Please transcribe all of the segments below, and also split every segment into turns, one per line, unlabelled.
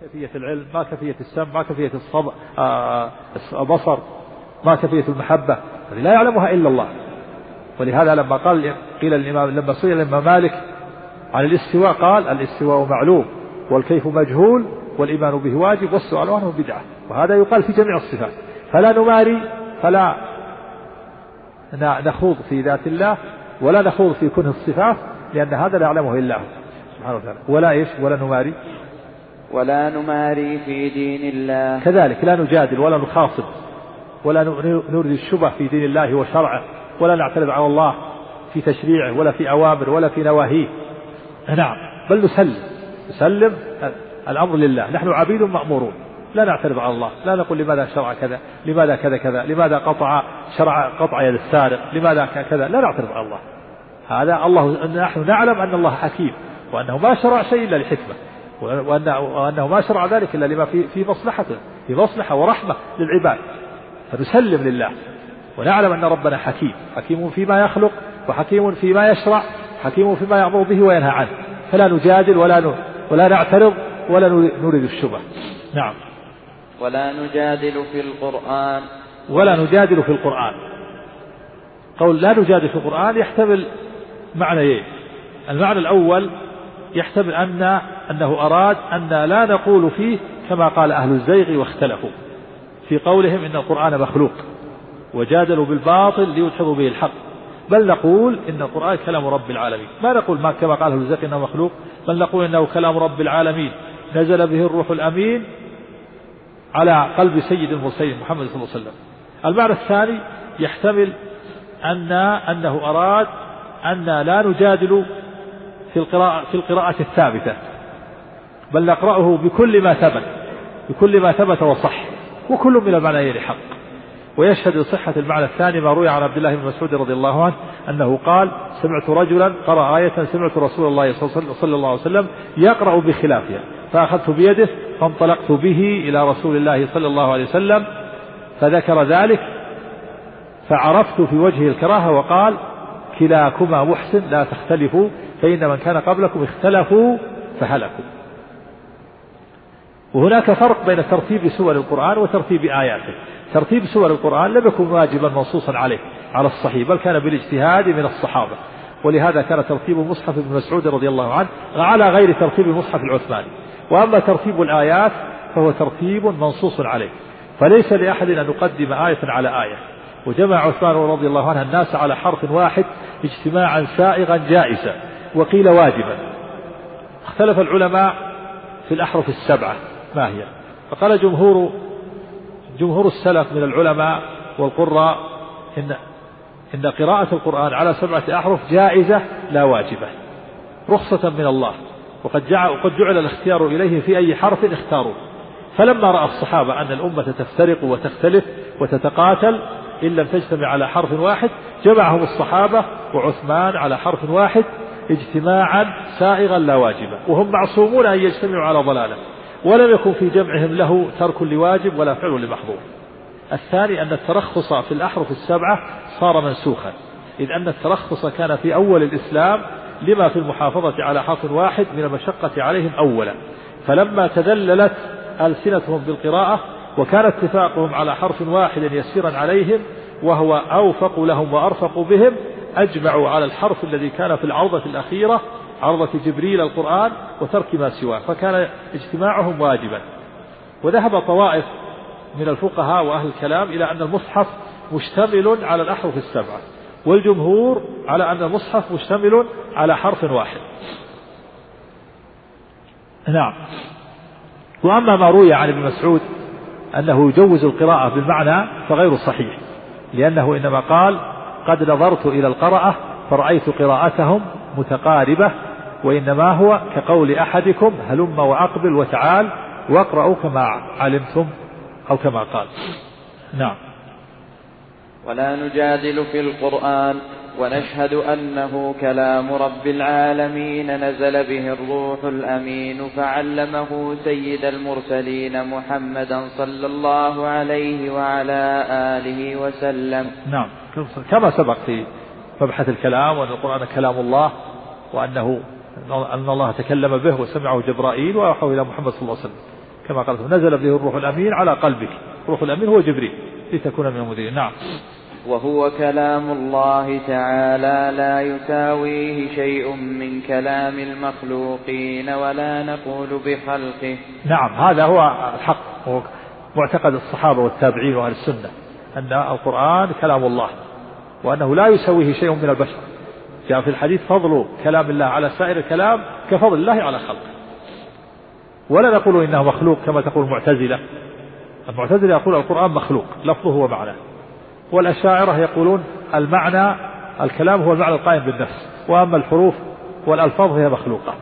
كيفية العلم ما كيفية السمع ما كيفية الصبر آه البصر ما كيفية المحبة هذه لا يعلمها إلا الله. ولهذا لما قال قيل الإمام لما سئل الإمام مالك عن الاستواء قال الاستواء معلوم والكيف مجهول والإيمان به واجب والسؤال عنه بدعة. وهذا يقال في جميع الصفات. فلا نماري فلا نخوض في ذات الله ولا نخوض في كنه الصفات لأن هذا لا يعلمه إلا هو. سبحانه وتعالى. ولا إيش؟ ولا نماري.
ولا نماري في دين الله.
كذلك لا نجادل ولا نخاصم ولا نورد الشبه في دين الله وشرعه ولا نعترض على الله في تشريعه ولا في أوامر ولا في نواهيه. نعم بل نسلم. نسلم الأمر لله. نحن عبيد مأمورون. لا نعترض على الله. لا نقول لماذا شرع كذا لماذا كذا كذا لماذا قطع شرع قطع يد السارق لماذا كذا. لا نعترض على الله. هذا الله نحن نعلم أن الله حكيم وأنه ما شرع شيء إلا لحكمة. وأنه ما شرع ذلك إلا لما في في مصلحته في مصلحة ورحمة للعباد. فنسلم لله. ونعلم أن ربنا حكيم. حكيم فيما يخلق وحكيم فيما يشرع حكيم فيما يأمر به وينهى عنه. فلا نجادل ولا ولا نعترض ولا نريد الشبه. نعم.
ولا نجادل في القرآن.
ولا نجادل في القرآن. قول لا نجادل في القرآن يحتمل معنيين. المعنى الأول يحتمل أن أنه أراد أن لا نقول فيه كما قال أهل الزيغ واختلفوا. في قولهم إن القرآن مخلوق وجادلوا بالباطل ليدحضوا به الحق. بل نقول إن القرآن كلام رب العالمين. ما نقول ما كما قال أهل الزيغ إنه مخلوق بل نقول إنه كلام رب العالمين. نزل به الروح الأمين على قلب سيد المرسلين محمد صلى الله عليه وسلم. المعنى الثاني يحتمل أن أنه أراد أن لا نجادل في القراءة في القراءة الثابتة. بل نقرأه بكل ما ثبت بكل ما ثبت وصح وكل من المعنيين حق. ويشهد لصحة المعنى الثاني ما روي عن عبد الله بن مسعود رضي الله عنه أنه قال سمعت رجلا قرأ آية سمعت رسول الله صلى الله عليه وسلم يقرأ بخلافها فأخذت بيده فانطلقت به إلى رسول الله صلى الله عليه وسلم فذكر ذلك فعرفت في وجهه الكراهة وقال كلاكما محسن لا تختلفوا فإن من كان قبلكم اختلفوا فهلكوا. وهناك فرق بين ترتيب سور القرآن وترتيب آياته. ترتيب سور القرآن لم يكن واجبا منصوصا عليه على الصحيح بل كان بالاجتهاد من الصحابة. ولهذا كان ترتيب مصحف ابن مسعود رضي الله عنه على غير ترتيب المصحف العثماني. وأما ترتيب الآيات فهو ترتيب منصوص عليه. فليس لأحد أن يقدم آية على آية. وجمع عثمان رضي الله عنه الناس على حرف واحد اجتماعا سائغا جائزا وقيل واجبا. اختلف العلماء في الأحرف السبعة. ما هي؟ فقال جمهور جمهور السلف من العلماء والقراء إن إن قراءة القرآن على سبعة أحرف جائزة لا واجبة رخصة من الله وقد جعل, وقد جعل الاختيار إليه في أي حرف اختاروا. فلما رأى الصحابة أن الأمة تفترق وتختلف وتتقاتل إن لم تجتمع على حرف واحد جمعهم الصحابة وعثمان على حرف واحد اجتماعا سائغا لا واجبا وهم معصومون أن يجتمعوا على ضلالة. ولم يكن في جمعهم له ترك لواجب ولا فعل لمحظور الثاني أن الترخص في الأحرف السبعة صار منسوخا. إذ أن الترخص كان في أول الإسلام لما في المحافظة على حرف واحد من المشقة عليهم أولا. فلما تذللت ألسنتهم بالقراءة وكان اتفاقهم على حرف واحد يسيرا عليهم وهو أوفق لهم وأرفق بهم أجمعوا على الحرف الذي كان في العرضة الأخيرة عرضة جبريل القرآن وترك ما سواه فكان اجتماعهم واجبا. وذهب طوائف من الفقهاء وأهل الكلام إلى أن المصحف مشتمل على الأحرف السبعة والجمهور على أن المصحف مشتمل على حرف واحد. نعم. وأما ما روي عن ابن مسعود أنه يجوز القراءة بالمعنى فغير صحيح لأنه إنما قال قد نظرت إلى القرأة فرأيت قراءتهم متقاربة وإنما هو كقول أحدكم هلم وأقبل وتعال واقرأوا كما علمتم أو كما قال. نعم.
ولا نجادل في القرآن ونشهد أنه كلام رب العالمين نزل به الروح الأمين فعلمه سيد المرسلين محمدا صلى الله عليه وعلى آله وسلم.
نعم. كما سبق في مبحث الكلام وأن القرآن كلام الله وأنه أن الله تكلم به وسمعه جبرائيل وأوحى إلى محمد صلى الله عليه وسلم. كما قال نزل به الروح الأمين على قلبك. الروح الأمين هو جبريل لتكون من المذيعين نعم.
وهو كلام الله تعالى لا يساويه شيء من كلام المخلوقين ولا نقول بخلقه.
نعم هذا هو الحق. هو معتقد الصحابة والتابعين وأهل السنة أن القرآن كلام الله وأنه لا يساويه شيء من البشر. جاء في الحديث فضل كلام الله على سائر الكلام كفضل الله على خلقه. ولا نقول إنه مخلوق كما تقول المعتزلة. المعتزلة يقول القرآن مخلوق لفظه ومعناه. والأشاعرة يقولون المعنى الكلام هو المعنى القائم بالنفس. وأما الحروف والألفاظ هي مخلوقة.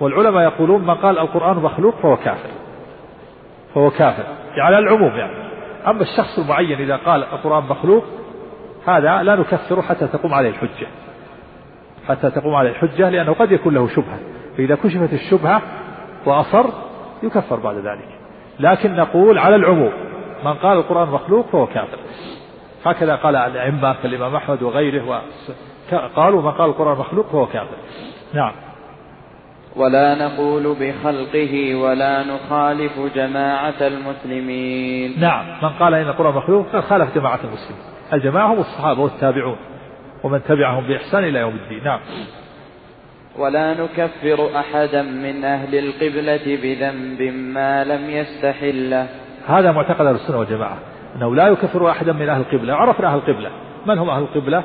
والعلماء يقولون من قال القرآن مخلوق فهو كافر. فهو كافر. يعني على العموم يعني. أما الشخص المعين إذا قال القرآن مخلوق هذا لا نكفره حتى تقوم عليه الحجة. حتى تقوم عليه الحجة لأنه قد يكون له شبهة. فإذا كشفت الشبهة وأصر يكفر بعد ذلك. لكن نقول على العموم من قال القرآن مخلوق فهو كافر. هكذا قال الأئمة كالإمام أحمد وغيره قالوا من قال القرآن مخلوق فهو كافر. نعم.
ولا نقول بخلقه ولا نخالف جماعة المسلمين.
نعم. من قال إن القرآن مخلوق فقد خالف جماعة المسلمين. الجماعة هم الصحابة والتابعون ومن تبعهم بإحسان إلى يوم الدين. نعم.
ولا نكفر أحدا من أهل القبلة بذنب ما لم يستحله.
هذا معتقد أهل السنة والجماعة أنه لا يكفر أحدا من أهل القبلة. عرفنا أهل القبلة. من هم أهل القبلة؟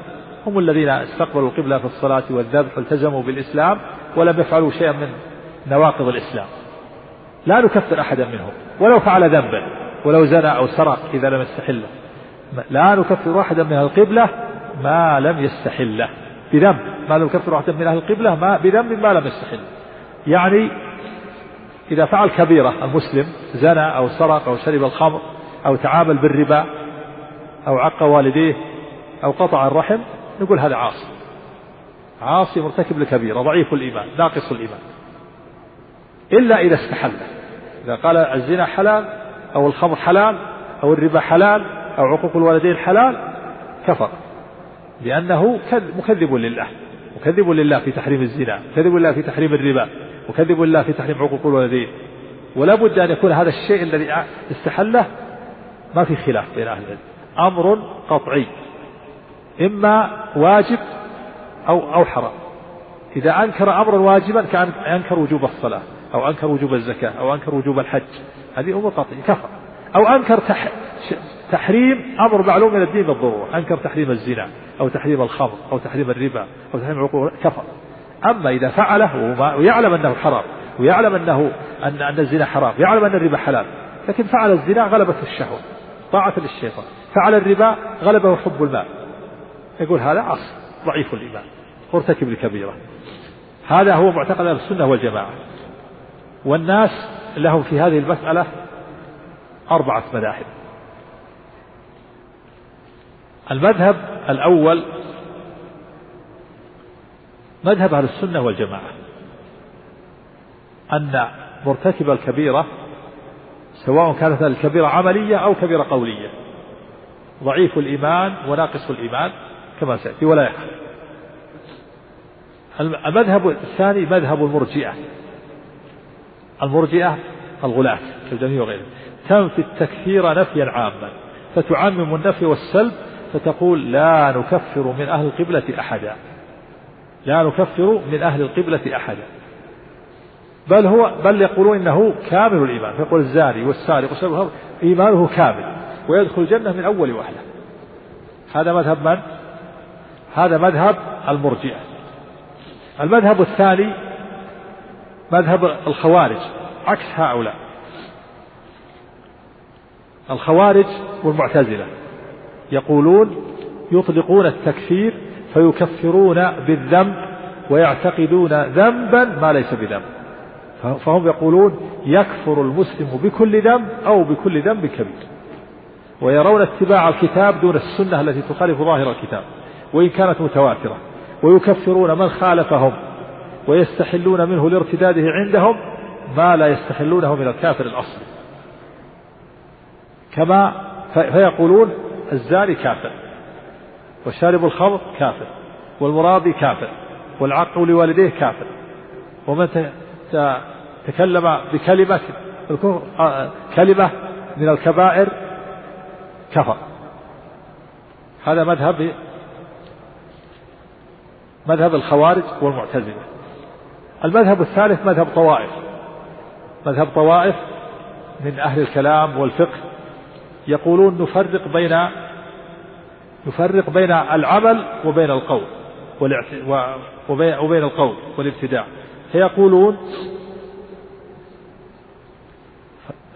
هم الذين استقبلوا القبلة في الصلاة والذبح والتزموا بالإسلام ولم يفعلوا شيئا من نواقض الإسلام. لا نكفر أحدا منهم ولو فعل ذنبا ولو زنى أو سرق إذا لم يستحله. لا نكفر أحدا من أهل القبلة ما لم يستحله بذنب. ما لم يكفر أحدا من أهل القبلة ما بذنب ما لم يستحله يعني إذا فعل كبيرة المسلم زنى أو سرق أو شرب الخمر أو تعامل بالربا أو عق والديه أو قطع الرحم نقول هذا عاصي. عاصي مرتكب لكبيرة ضعيف الإيمان ناقص الإيمان. إلا إذا استحل. إذا قال الزنا حلال أو الخمر حلال أو الربا حلال أو عقوق الوالدين حلال كفر. لأنه مكذب لله. مكذب لله في تحريم الزنا مكذب لله في تحريم الربا مكذب لله في تحريم عقوق الوالدين. ولا بد أن يكون هذا الشيء الذي استحله ما في خلاف بين أهل العلم. أمر قطعي. إما واجب أو أو حرام. إذا أنكر أمرا واجبا كان أنكر وجوب الصلاة أو أنكر وجوب الزكاة أو أنكر وجوب الحج. هذه أمور قطعية. كفر. أو أنكر تح... تحريم أمر معلوم من الدين بالضرورة. أنكر تحريم الزنا أو تحريم الخمر أو تحريم الربا أو تحريم العقوق كفر. أما إذا فعله ويعلم أنه حرام ويعلم أنه أن أن الزنا حرام يعلم أن الربا حلال لكن فعل الزنا غلبة الشهوة طاعة للشيطان. فعل الربا غلبه حب المال. يقول هذا عصر ضعيف الإيمان. مرتكب لكبيرة هذا هو معتقد السنة والجماعة. والناس لهم في هذه المسألة أربعة مذاهب. المذهب الأول مذهب أهل السنة والجماعة أن مرتكب الكبيرة سواء كانت الكبيرة عملية أو كبيرة قولية. ضعيف الإيمان وناقص الإيمان كما سيأتي ولا يخفى المذهب الثاني مذهب المرجئة. المرجئة الغلاة كالجميع وغيرهم. تنفي التكفير نفيا عاما فتعمم النفي والسلب فتقول لا نكفر من أهل القبلة أحدا. لا نكفر من أهل القبلة أحدا. بل هو بل يقولون إنه كامل الإيمان. فيقول الزاني والسارق والسارق إيمانه كامل ويدخل الجنة من أول وهله هذا مذهب من؟ هذا مذهب المرجئة. المذهب الثاني مذهب الخوارج عكس هؤلاء. الخوارج والمعتزلة يقولون يطلقون التكفير فيكفرون بالذنب ويعتقدون ذنبا ما ليس بذنب. فهم يقولون يكفر المسلم بكل ذنب أو بكل ذنب كبير. ويرون اتباع الكتاب دون السنة التي تخالف ظاهر الكتاب وإن كانت متواترة. ويكفرون من خالفهم ويستحلون منه لارتداده عندهم ما لا يستحلونه من الكافر الأصلي. كما فيقولون الزاني كافر وشارب الخمر كافر والمراضي كافر والعق لوالديه كافر. ومن تكلم بكلمة آه، كلمة من الكبائر كفر. هذا مذهب مذهب الخوارج والمعتزلة. المذهب الثالث مذهب طوائف. مذهب طوائف من أهل الكلام والفقه. يقولون نفرق بين نفرق بين العمل وبين القول وبين القول والابتداع. فيقولون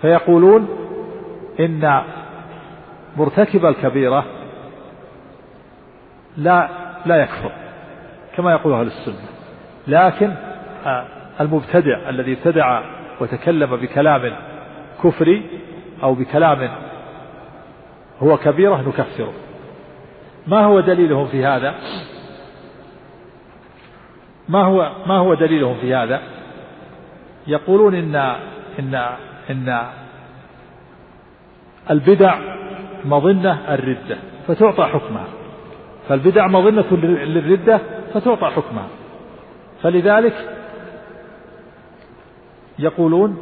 فيقولون إن مرتكب الكبيرة لا لا يكفر كما يقول أهل السنة. لكن المبتدع الذي ابتدع وتكلم بكلام كفري أو بكلام هو كبيرة نكفره. ما هو دليلهم في هذا؟ ما هو ما هو دليلهم في هذا؟ يقولون إن إن إن البدع مظنة الردة فتعطى حكمها. فالبدع مظنة للردة فتعطى حكمها. فلذلك يقولون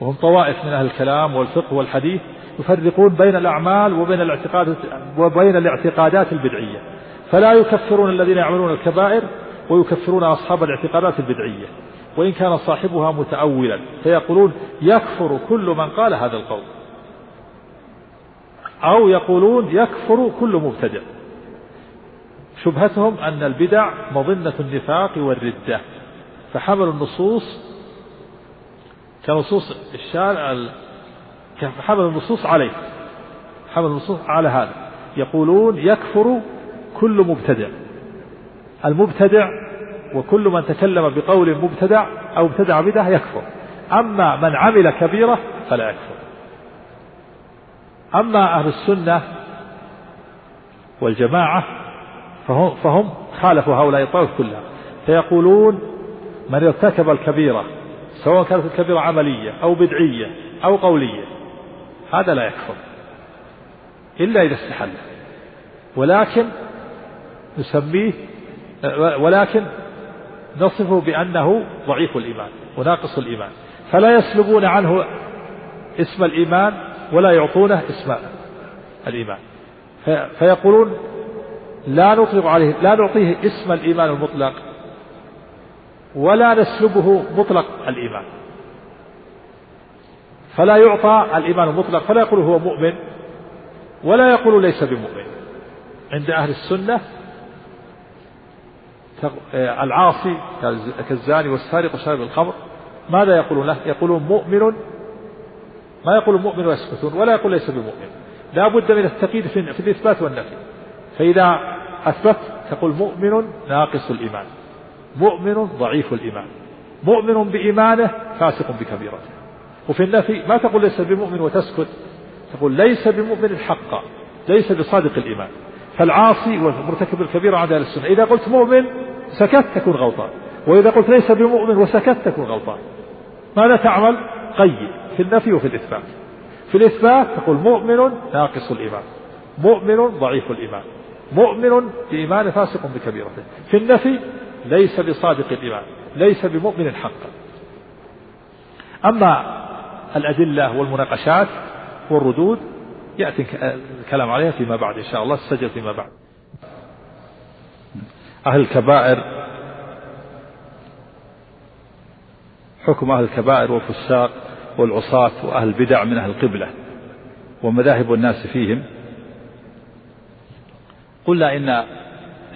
وهم طوائف من أهل الكلام والفقه والحديث يفرقون بين الأعمال وبين الاعتقاد وبين الاعتقادات البدعية. فلا يكفرون الذين يعملون الكبائر ويكفرون أصحاب الاعتقادات البدعية. وإن كان صاحبها متأولا فيقولون يكفر كل من قال هذا القول. أو يقولون يكفر كل مبتدع. شبهتهم أن البدع مظنة النفاق والردة. فحملوا النصوص كنصوص الشارع حمل النصوص عليه. حمل النصوص على هذا. يقولون يكفر كل مبتدع. المبتدع وكل من تكلم بقول مبتدع أو ابتدع بدعة يكفر. أما من عمل كبيرة فلا يكفر. أما أهل السنة والجماعة فهم, فهم خالفوا هؤلاء الطوائف كلها. فيقولون من ارتكب الكبيرة سواء كانت الكبيرة عملية أو بدعية أو قولية هذا لا يكفر إلا إذا استحل. ولكن نسميه ولكن نصفه بأنه ضعيف الإيمان وناقص الإيمان. فلا يسلبون عنه اسم الإيمان ولا يعطونه اسم الإيمان. فيقولون لا نطلق عليه لا نعطيه اسم الإيمان المطلق ولا نسلبه مطلق الإيمان. فلا يعطى الإيمان المطلق فلا يقول هو مؤمن ولا يقول ليس بمؤمن. عند أهل السنة العاصي كالزاني والسارق وشارب الخمر ماذا يقولون له؟ يقولون مؤمن ما يقول مؤمن ويسكتون ولا يقول ليس بمؤمن. لا بد من التقييد في الإثبات والنفي. فإذا أثبت تقول مؤمن ناقص الإيمان. مؤمن ضعيف الإيمان. مؤمن بإيمانه فاسق بكبيرته. وفي النفي ما تقول ليس بمؤمن وتسكت. تقول ليس بمؤمن حقا. ليس بصادق الإيمان. فالعاصي والمرتكب الكبيرة عند أهل السنة. إذا قلت مؤمن سكت تكون غلطان. وإذا قلت ليس بمؤمن وسكت تكون غلطان. ماذا تعمل؟ قيد. في النفي وفي الإثبات. في الإثبات تقول مؤمن ناقص الإيمان. مؤمن ضعيف الإيمان. مؤمن بإيمان فاسق بكبيرته في النفي ليس بصادق الإيمان. ليس بمؤمن حقا. أما الأدلة والمناقشات والردود يأتي الكلام عليها فيما بعد إن شاء الله السجل فيما بعد. أهل الكبائر حكم أهل الكبائر والفساق والعصاة وأهل البدع من أهل القبلة ومذاهب الناس فيهم. قلنا إن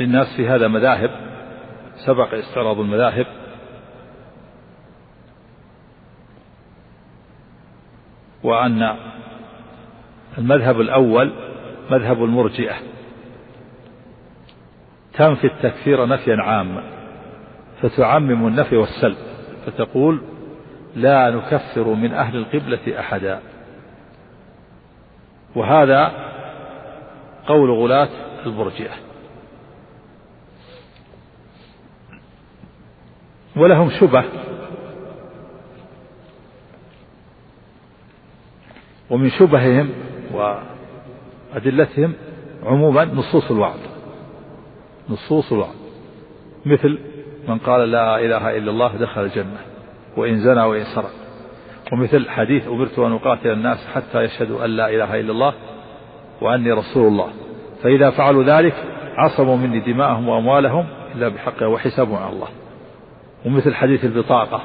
للناس في هذا مذاهب سبق استعراض المذاهب. وأن المذهب الأول مذهب المرجئة. تنفي التكفير نفيا عاما فتعمم النفي والسلب فتقول لا نكفر من أهل القبلة أحدا. وهذا قول غلاة المرجئة. ولهم شبه ومن شبههم وأدلتهم عموما نصوص الوعد. نصوص الوعد. مثل من قال لا إله إلا الله دخل الجنة وإن زنى وإن سرق. ومثل حديث أمرت أن أقاتل الناس حتى يشهدوا أن لا إله إلا الله وأني رسول الله. فإذا فعلوا ذلك عصموا مني دماءهم وأموالهم إلا بحقها وحسابهم على الله. ومثل حديث البطاقة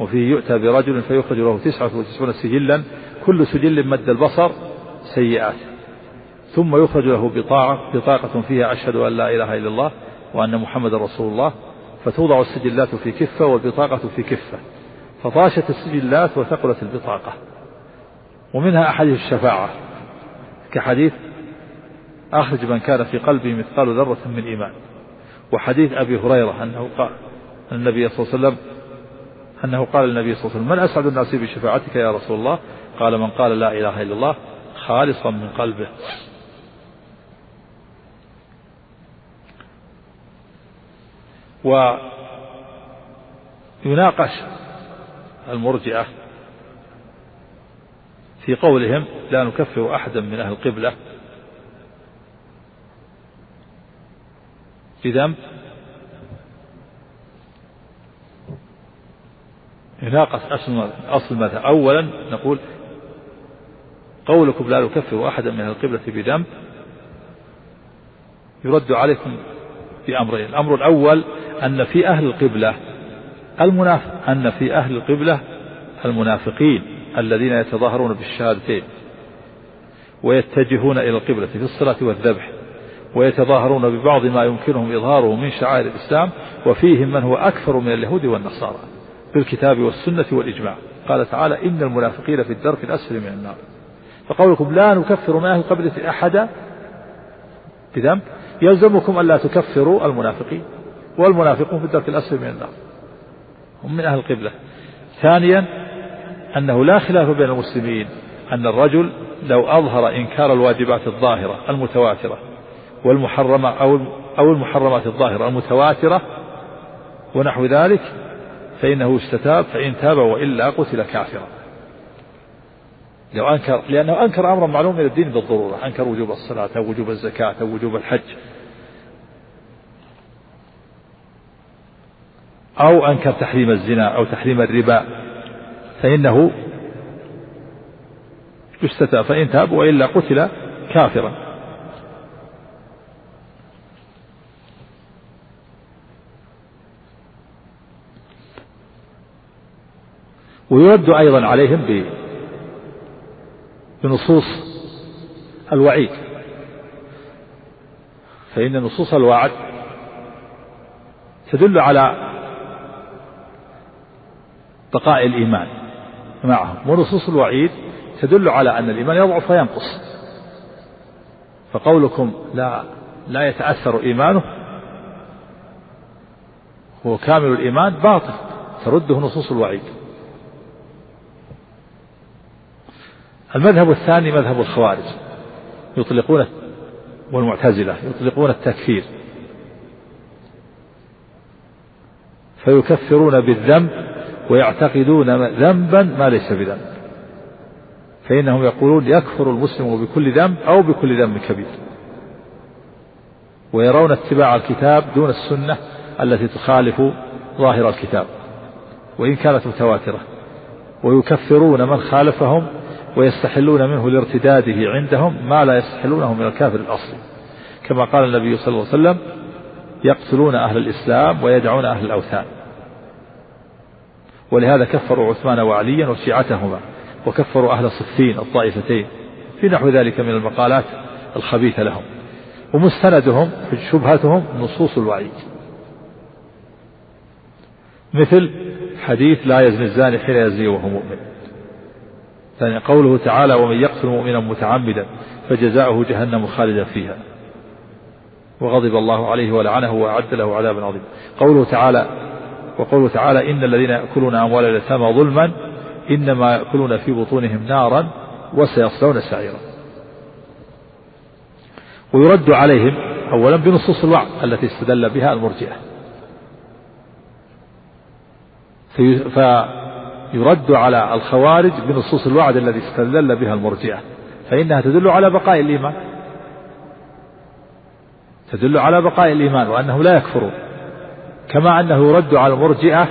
وفيه يؤتى برجل فيخرج له تسعة وتسعون سجلا كل سجل مد البصر سيئات. ثم يخرج له بطاقة, بطاقة فيها أشهد أن لا إله إلا الله وأن محمد رسول الله فتوضع السجلات في كفة والبطاقة في كفة. فطاشت السجلات وثقلت البطاقة. ومنها أحاديث الشفاعة. كحديث أخرج من كان في قلبه مثقال ذرة من إيمان. وحديث أبي هريرة أنه قال النبي صلى الله عليه وسلم أنه قال للنبي صلى الله عليه وسلم من أسعد الناس بشفاعتك يا رسول الله؟ قال من قال لا إله إلا الله خالصا من قلبه. ويناقش المرجئة في قولهم لا نكفر أحدا من أهل القبلة بذنب. يناقش أصل أصل المذهب. أولا نقول قولكم لا نكفر أحدا من القبلة بذنب يرد عليكم بأمرين الأمر الأول أن في أهل القبلة المنافق أن في أهل القبلة المنافقين الذين يتظاهرون بالشهادتين ويتجهون إلى القبلة في الصلاة والذبح ويتظاهرون ببعض ما يمكنهم إظهاره من شعائر الإسلام وفيهم من هو أكثر من اليهود والنصارى بالكتاب والسنة والإجماع. قال تعالى إن المنافقين في الدرك الأسفل من النار. فقولكم لا نكفر من أهل القبلة أحدا بذنب. يلزمكم ألا تكفروا المنافقين والمنافقون في الدرك الأسفل من النار. هم من أهل القبلة. ثانيا أنه لا خلاف بين المسلمين أن الرجل لو أظهر إنكار الواجبات الظاهرة المتواترة والمحرمة أو أو المحرمات الظاهرة المتواترة ونحو ذلك فإنه استتاب فإن تاب وإلا قتل كافرا. لو أنكر لأنه أنكر أمرا معلوم من الدين بالضرورة. أنكر وجوب الصلاة أو وجوب الزكاة أو وجوب الحج. أو أنكر تحريم الزنا أو تحريم الربا. فإنه يستتاب فإن تاب وإلا قتل كافرا. ويرد أيضا عليهم بنصوص الوعيد. فإن نصوص الوعد تدل على بقاء الإيمان معهم. ونصوص الوعيد تدل على أن الإيمان يضعف وينقص فقولكم لا لا يتأثر إيمانه. هو كامل الإيمان باطل. ترده نصوص الوعيد. المذهب الثاني مذهب الخوارج يطلقون والمعتزلة يطلقون التكفير. فيكفرون بالذنب ويعتقدون ذنبا ما ليس بذنب. فإنهم يقولون يكفر المسلم بكل ذنب أو بكل ذنب كبير. ويرون اتباع الكتاب دون السنة التي تخالف ظاهر الكتاب. وإن كانت متواترة. ويكفرون من خالفهم ويستحلون منه لارتداده عندهم ما لا يستحلونه من الكافر الأصلي. كما قال النبي صلى الله عليه وسلم يقتلون أهل الإسلام ويدعون أهل الأوثان. ولهذا كفروا عثمان وعليا وشيعتهما وكفروا أهل صفين الطائفتين في نحو ذلك من المقالات الخبيثة لهم. ومستندهم شبهتهم نصوص الوعيد. مثل حديث لا يزني الزاني حين يزني وهو مؤمن. ثانيا قوله تعالى ومن يقتل مؤمنا متعمدا فجزاؤه جهنم خالدا فيها. وغضب الله عليه ولعنه وأعد له عذابا عظيما. قوله تعالى وقوله تعالى إن الذين يأكلون أموال اليتامى ظلما إنما يأكلون في بطونهم نارا وسيصلون سعيرا. ويرد عليهم أولا بنصوص الوعد التي استدل بها المرجئة. يرد على الخوارج بنصوص الوعد الذي استدل بها المرجئة. فإنها تدل على بقاء الإيمان. تدل على بقاء الإيمان وأنه لا يكفرون كما أنه يرد على المرجئة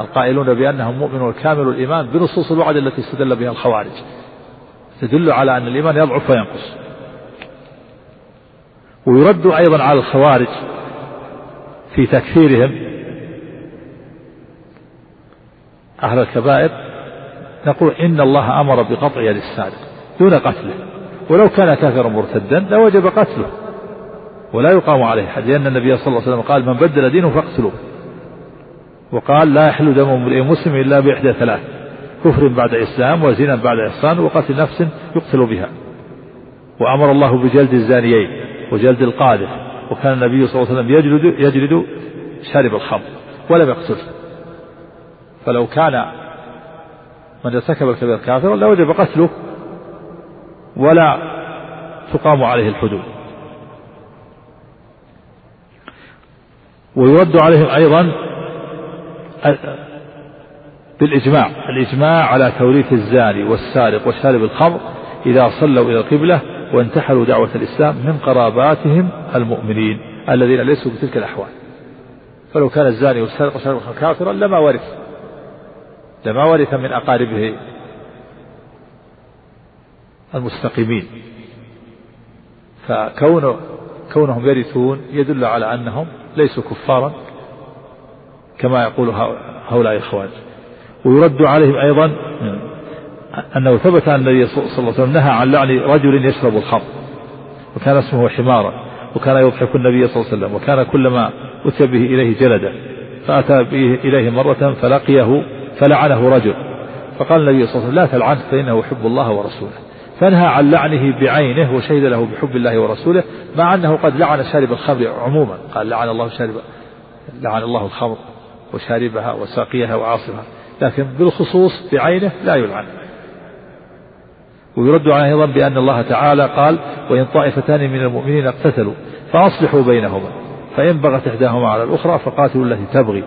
القائلون بأنهم مؤمنون كامل الإيمان بنصوص الوعد التي استدل بها الخوارج. تدل على أن الإيمان يضعف وينقص. ويرد أيضا على الخوارج في تكفيرهم أهل الكبائر نقول إن الله أمر بقطع يد السارق دون قتله. ولو كان كافرا مرتدا لوجب قتله. ولا يقام عليه حد لأن النبي صلى الله عليه وسلم قال من بدل دينه فاقتلوه. وقال لا يحل دم امرئ مسلم إلا بإحدى ثلاث كفر بعد إسلام وزنا بعد إحصان وقتل نفس يقتل بها. وأمر الله بجلد الزانيين وجلد القاذف وكان النبي صلى الله عليه وسلم يجلد يجلد شارب الخمر ولم يقتله. فلو كان من ارتكب الكبير كافرا لوجب قتله ولا تقام عليه الحدود. ويرد عليهم أيضا بالإجماع الإجماع على توريث الزاني والسارق وشارب الخمر إذا صلوا إلى القبلة وانتحلوا دعوة الإسلام من قراباتهم المؤمنين الذين ليسوا بتلك الأحوال. فلو كان الزاني والسارق وشارب الخمر كافرا لما ورث. لما ورث من أقاربه المستقيمين. فكون كونهم يرثون يدل على أنهم ليسوا كفارا كما يقول هؤلاء الخوارج ويرد عليهم أيضا أنه ثبت أن النبي صلى الله عليه وسلم نهى عن لعن رجل يشرب الخمر وكان اسمه حمارا وكان يضحك النبي صلى الله عليه وسلم وكان كلما أتي به إليه جلده فأتى به إليه مرة فلقيه فلعنه رجل. فقال النبي صلى الله عليه وسلم لا تلعنه فإنه يحب الله ورسوله. فنهى عن لعنه بعينه وشهد له بحب الله ورسوله مع أنه قد لعن شارب الخمر عموما. قال لعن الله شارب لعن الله الخمر وشاربها وساقيها وعاصرها لكن بالخصوص بعينه لا يلعن. ويرد عليه أيضا بأن الله تعالى قال وإن طائفتان من المؤمنين اقتتلوا فأصلحوا بينهما فإن بغت إحداهما على الأخرى فقاتلوا التي تبغي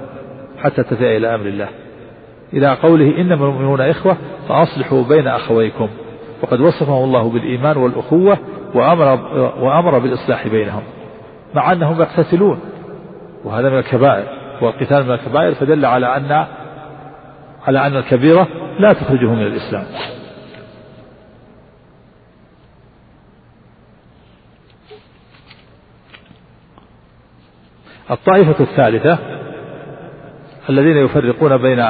حتى تفيء إلى أمر الله. إلى قوله إنما المؤمنون إخوة فأصلحوا بين أخويكم. وقد وصفهم الله بالإيمان والأخوة وأمر, وأمر بالإصلاح بينهم مع أنهم يقتتلون وهذا من الكبائر والقتال من الكبائر فدل على أن على أن الكبيرة لا تخرجه من الإسلام. الطائفة الثالثة الذين يفرقون بين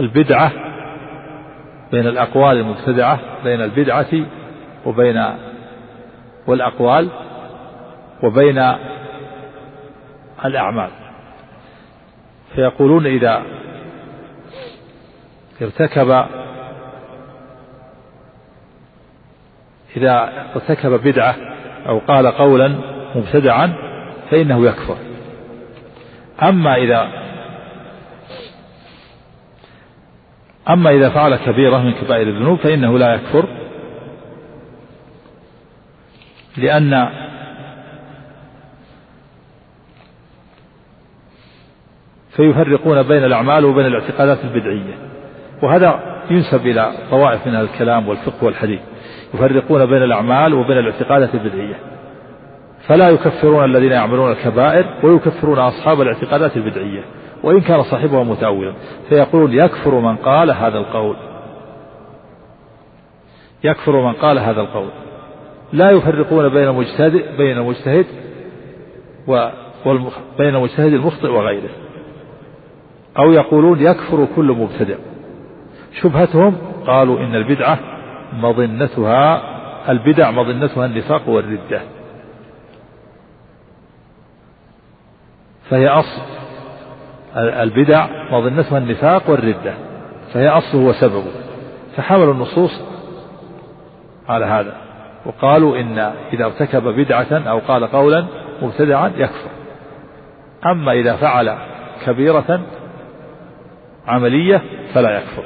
البدعة بين الأقوال المبتدعة بين البدعة وبين والأقوال وبين الأعمال. فيقولون إذا ارتكب إذا ارتكب بدعة أو قال قولا مبتدعا فإنه يكفر. أما إذا أما إذا فعل كبيرة من كبائر الذنوب فإنه لا يكفر لأن فيفرقون بين الأعمال وبين الاعتقادات البدعية. وهذا ينسب إلى طوائف من الكلام والفقه والحديث. يفرقون بين الأعمال وبين الاعتقادات البدعية. فلا يكفرون الذين يعملون الكبائر ويكفرون أصحاب الاعتقادات البدعية. وإن كان صاحبها متأولا فيقولون يكفر من قال هذا القول. يكفر من قال هذا القول. لا يفرقون بين المجتهد بين المجتهد و بين المجتهد المخطئ وغيره. أو يقولون يكفر كل مبتدع. شبهتهم قالوا إن البدعة مظنتها البدع مظنتها النفاق والردة. فهي أصل. البدع مظنتها النفاق والردة فهي أصله وسببه. فحملوا النصوص على هذا وقالوا إن إذا ارتكب بدعة أو قال قولا مبتدعا يكفر. أما إذا فعل كبيرة عملية فلا يكفر.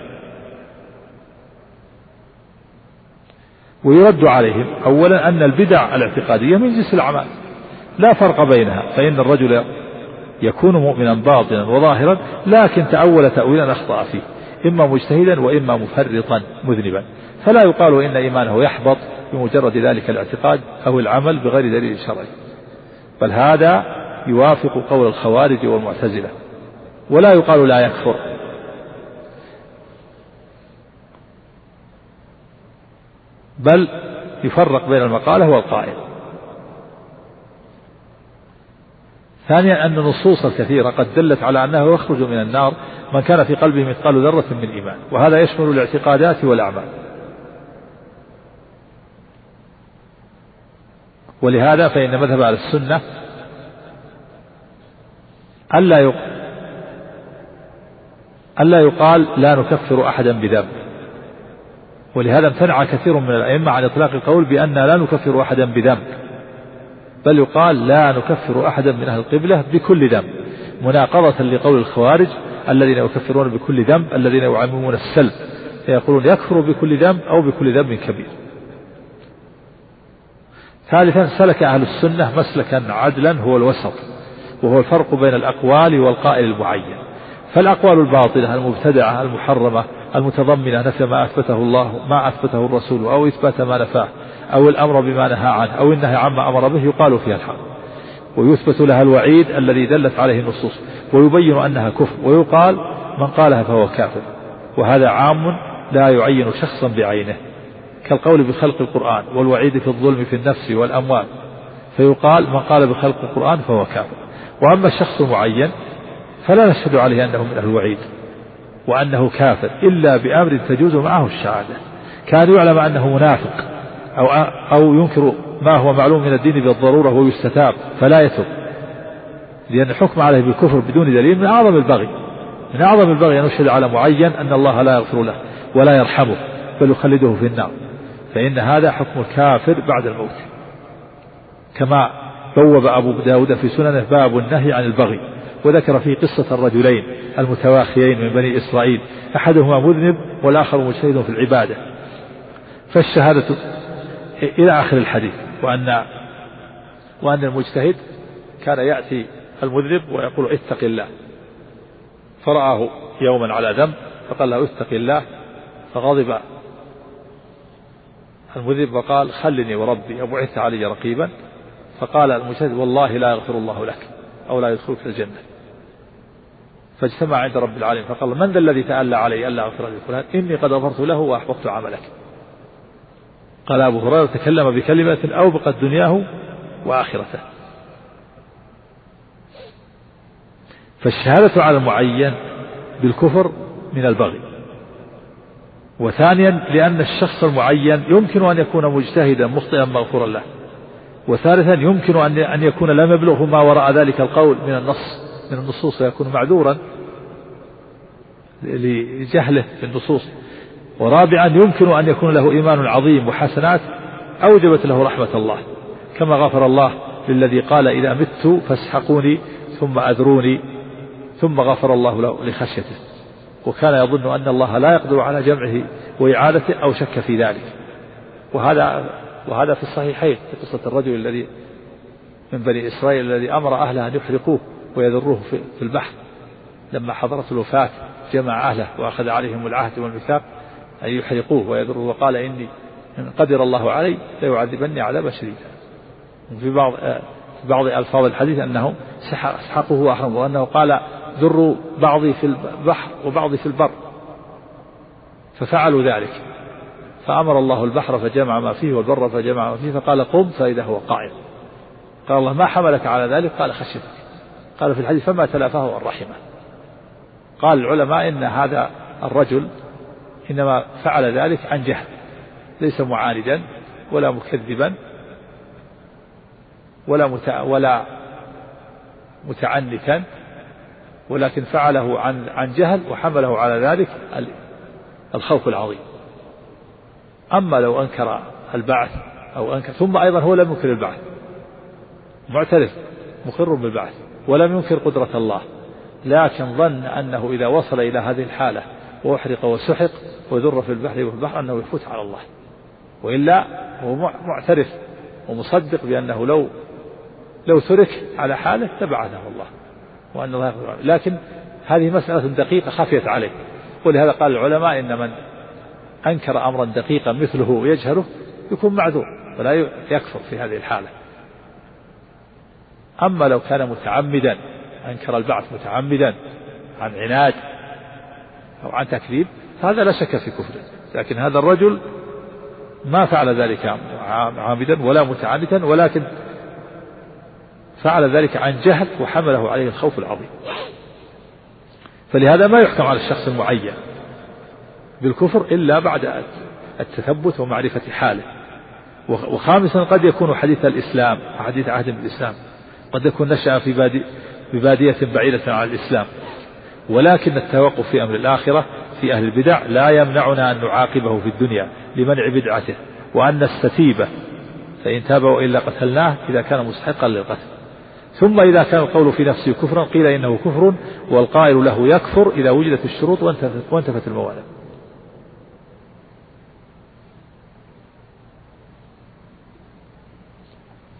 ويرد عليهم أولا أن البدع الاعتقادية من جنس الأعمال لا فرق بينها فإن الرجل يكون مؤمنا باطنا وظاهرا لكن تأول تأويلا أخطأ فيه إما مجتهدا وإما مفرطا مذنبا. فلا يقال إن إيمانه يحبط بمجرد ذلك الاعتقاد أو العمل بغير دليل شرعي. بل هذا يوافق قول الخوارج والمعتزلة. ولا يقال لا يكفر. بل يفرق بين المقالة والقائل. ثانيا أن النصوص الكثيرة قد دلت على أنه يخرج من النار من كان في قلبه مثقال ذرة من إيمان وهذا يشمل الاعتقادات والأعمال. ولهذا فإن مذهب أهل السنة ألا ألا يقال لا نكفر أحدا بذنب. ولهذا امتنع كثير من الأئمة عن إطلاق القول بأن لا نكفر أحدا بذنب. بل يقال لا نكفر أحدا من أهل القبلة بكل ذنب. مناقضة لقول الخوارج الذين يكفرون بكل ذنب الذين يعممون السلب. فيقولون يكفر بكل ذنب أو بكل ذنب كبير. ثالثا سلك أهل السنة مسلكا عدلا هو الوسط وهو الفرق بين الأقوال والقائل المعين. فالأقوال الباطلة المبتدعة المحرمة المتضمنة نفي ما أثبته الله ما أثبته الرسول أو إثبات ما نفاه. أو الأمر بما نهى عنه أو النهي عما أمر به يقال فيها الحق. ويثبت لها الوعيد الذي دلت عليه النصوص ويبين أنها كفر ويقال من قالها فهو كافر. وهذا عام لا يعين شخصا بعينه كالقول بخلق القرآن والوعيد في الظلم في النفس والأموال. فيقال من قال بخلق القرآن فهو كافر. وأما الشخص المعين فلا نشهد عليه أنه من أهل الوعيد وأنه كافر إلا بأمر تجوز معه الشهادة. كان يعلم أنه منافق أو أو ينكر ما هو معلوم من الدين بالضرورة ويستتاب فلا يتوب. لأن الحكم عليه بالكفر بدون دليل من أعظم البغي. من أعظم البغي أن يشهد على معين أن الله لا يغفر له ولا يرحمه بل يخلده في النار. فإن هذا حكم الكافر بعد الموت. كما بوب أبو داود في سننه باب النهي عن البغي وذكر فيه قصة الرجلين المتواخيين من بني إسرائيل. أحدهما مذنب والآخر مجتهد في العبادة. فالشهادة إلى آخر الحديث. وأن وأن المجتهد كان يأتي المذنب ويقول اتق الله. فرآه يوما على ذنب فقال له اتق الله. فغضب المذنب وقال خلني وربي أبعثت علي رقيبا. فقال المجتهد والله لا يغفر الله لك أو لا يدخلك الجنة. فاجتمع عند رب العالمين فقال من ذا الذي تألى علي ألا أغفر لفلان؟ إني قد غفرت له وأحبطت عملك. قال أبو هريرة تكلم بكلمة أوبقت دنياه وآخرته. فالشهادة على المعين بالكفر من البغي. وثانيا لأن الشخص المعين يمكن أن يكون مجتهدا مخطئا مغفورا له. وثالثا يمكن أن يكون لم يبلغه ما وراء ذلك القول من النص من النصوص ويكون معذورا لجهله في النصوص. ورابعا يمكن أن يكون له إيمان عظيم وحسنات أوجبت له رحمة الله. كما غفر الله للذي قال إذا مت فاسحقوني ثم أذروني ثم غفر الله له لخشيته. وكان يظن أن الله لا يقدر على جمعه وإعادته أو شك في ذلك. وهذا وهذا في الصحيحين في قصة الرجل الذي من بني إسرائيل الذي أمر أهله أن يحرقوه ويذروه في البحر. لما حضرت الوفاة جمع أهله وأخذ عليهم العهد والميثاق. أن يحرقوه ويذروه وقال إني إن قدر الله علي ليعذبني عذابا شديدا. في بعض في بعض ألفاظ الحديث أنه سحقه وأحرمه وأنه قال ذروا بعضي في البحر وبعضي في البر. ففعلوا ذلك. فأمر الله البحر فجمع ما فيه والبر فجمع ما فيه فقال قم فإذا هو قائم. قال الله ما حملك على ذلك؟ قال خشيتك. قال في الحديث فما تلافاه عن رحمه قال العلماء إن هذا الرجل إنما فعل ذلك عن جهل ليس معاندا ولا مكذبا ولا متع ولا متعنتا ولكن فعله عن عن جهل وحمله على ذلك الخوف العظيم. أما لو أنكر البعث أو أنكر ثم أيضا هو لم ينكر البعث معترف مقر بالبعث ولم ينكر قدرة الله لكن ظن أنه إذا وصل إلى هذه الحالة وأحرق وسحق وذر في البحر وفي البحر أنه يفوت على الله. وإلا هو معترف ومصدق بأنه لو لو ترك على حاله لبعثه الله. وأن الله يغفر لكن هذه مسألة دقيقة خفيت عليه. ولهذا قال العلماء إن من أنكر أمرا دقيقا مثله ويجهله يكون معذور ولا يكفر في هذه الحالة. أما لو كان متعمدا أنكر البعث متعمدا عن عناد أو عن تكذيب فهذا لا شك في كفره لكن هذا الرجل ما فعل ذلك عامدا ولا متعمدا ولكن فعل ذلك عن جهل وحمله عليه الخوف العظيم. فلهذا ما يحكم على الشخص المعين بالكفر إلا بعد التثبت ومعرفة حاله. وخامسا قد يكون حديث الإسلام حديث عهد بالإسلام قد يكون نشأ في بادي ببادية بعيدة عن الإسلام. ولكن التوقف في أمر الآخرة في أهل البدع لا يمنعنا أن نعاقبه في الدنيا لمنع بدعته وأن نستتيبه فإن تاب وإلا قتلناه إذا كان مستحقا للقتل. ثم إذا كان القول في نفسه كفرا قيل إنه كفر والقائل له يكفر إذا وجدت الشروط وانتفت الموانع.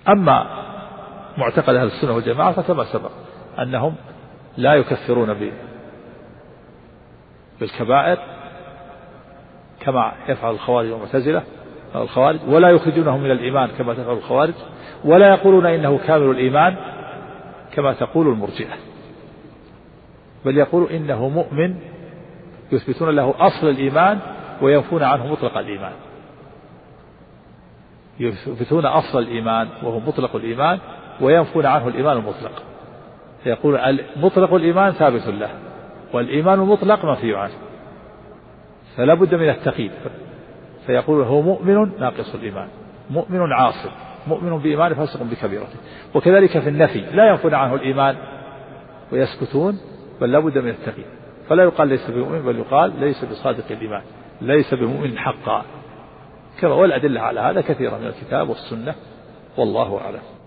أما معتقد أهل السنة والجماعة فكما سبق أنهم لا يكفرون بالكبائر كما يفعل الخوارج والمعتزلة الخوارج ولا يخرجونهم من الإيمان كما تفعل الخوارج ولا يقولون إنه كامل الإيمان كما تقول المرجئة بل يقول إنه مؤمن يثبتون له أصل الإيمان وينفون عنه مطلق الإيمان. يثبتون أصل الإيمان وهو مطلق الإيمان وينفون عنه الإيمان المطلق. يقول مطلق الإيمان ثابت له. والإيمان المطلق منفي عنه فلا بد من التقييد. فيقول هو مؤمن ناقص الإيمان. مؤمن عاصم. مؤمن بإيمان فاسق بكبيرته. وكذلك في النفي. لا ينفون عنه الإيمان ويسكتون بل لا بد من التقييد. فلا يقال ليس بمؤمن بل يقال ليس بصادق الإيمان. ليس بمؤمن حقا. كما والأدلة على هذا كثيرة من الكتاب والسنة. والله أعلم.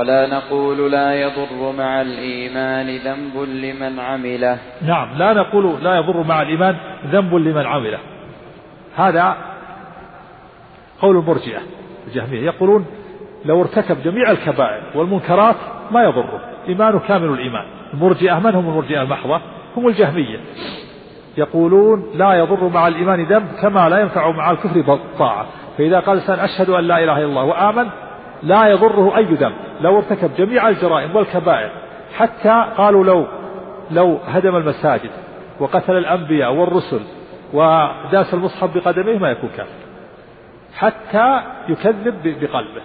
ولا نقول لا يضر مع الإيمان ذنب لمن عمله.
نعم لا نقول لا يضر مع الإيمان ذنب لمن عمله. هذا قول المرجئة الجهمية. يقولون لو ارتكب جميع الكبائر والمنكرات ما يضره. إيمانه كامل الإيمان. المرجئة من هم المرجئة المحضة؟ هم الجهمية. يقولون لا يضر مع الإيمان ذنب كما لا ينفع مع الكفر طاعة. فإذا قال الإنسان أشهد أن لا إله إلا الله وآمن لا يضره أي ذنب لو ارتكب جميع الجرائم والكبائر حتى قالوا لو لو هدم المساجد وقتل الأنبياء والرسل وداس المصحف بقدميه ما يكون كافر. حتى يكذب بقلبه.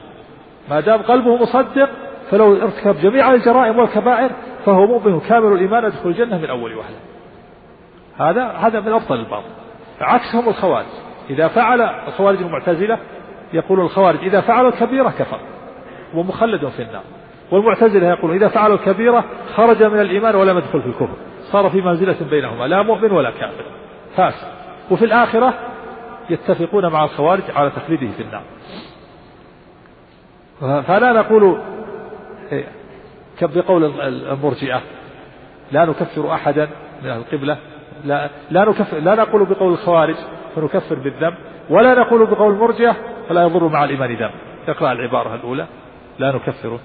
ما دام قلبه مصدق فلو ارتكب جميع الجرائم والكبائر فهو مؤمن كامل الإيمان يدخل الجنة من أول وهلة. هذا هذا من أفضل الباطل. عكسهم الخوارج. إذا فعل الخوارج المعتزلة يقول الخوارج إذا فعل الكبيرة كفر ومخلد في النار. والمعتزلة يقول إذا فعل الكبيرة خرج من الإيمان ولم يدخل في الكفر. صار في منزلة بينهما لا مؤمن ولا كافر. فاسق وفي الآخرة يتفقون مع الخوارج على تخليده في النار. فلا نقول بقول المرجئة لا نكفر أحدا من أهل القبلة لا لا نكفر لا نقول بقول الخوارج فنكفر بالذنب ولا نقول بقول المرجئة فلا يضر مع الإيمان ذنب اقرأ العبارة الأولى. لا نكفر.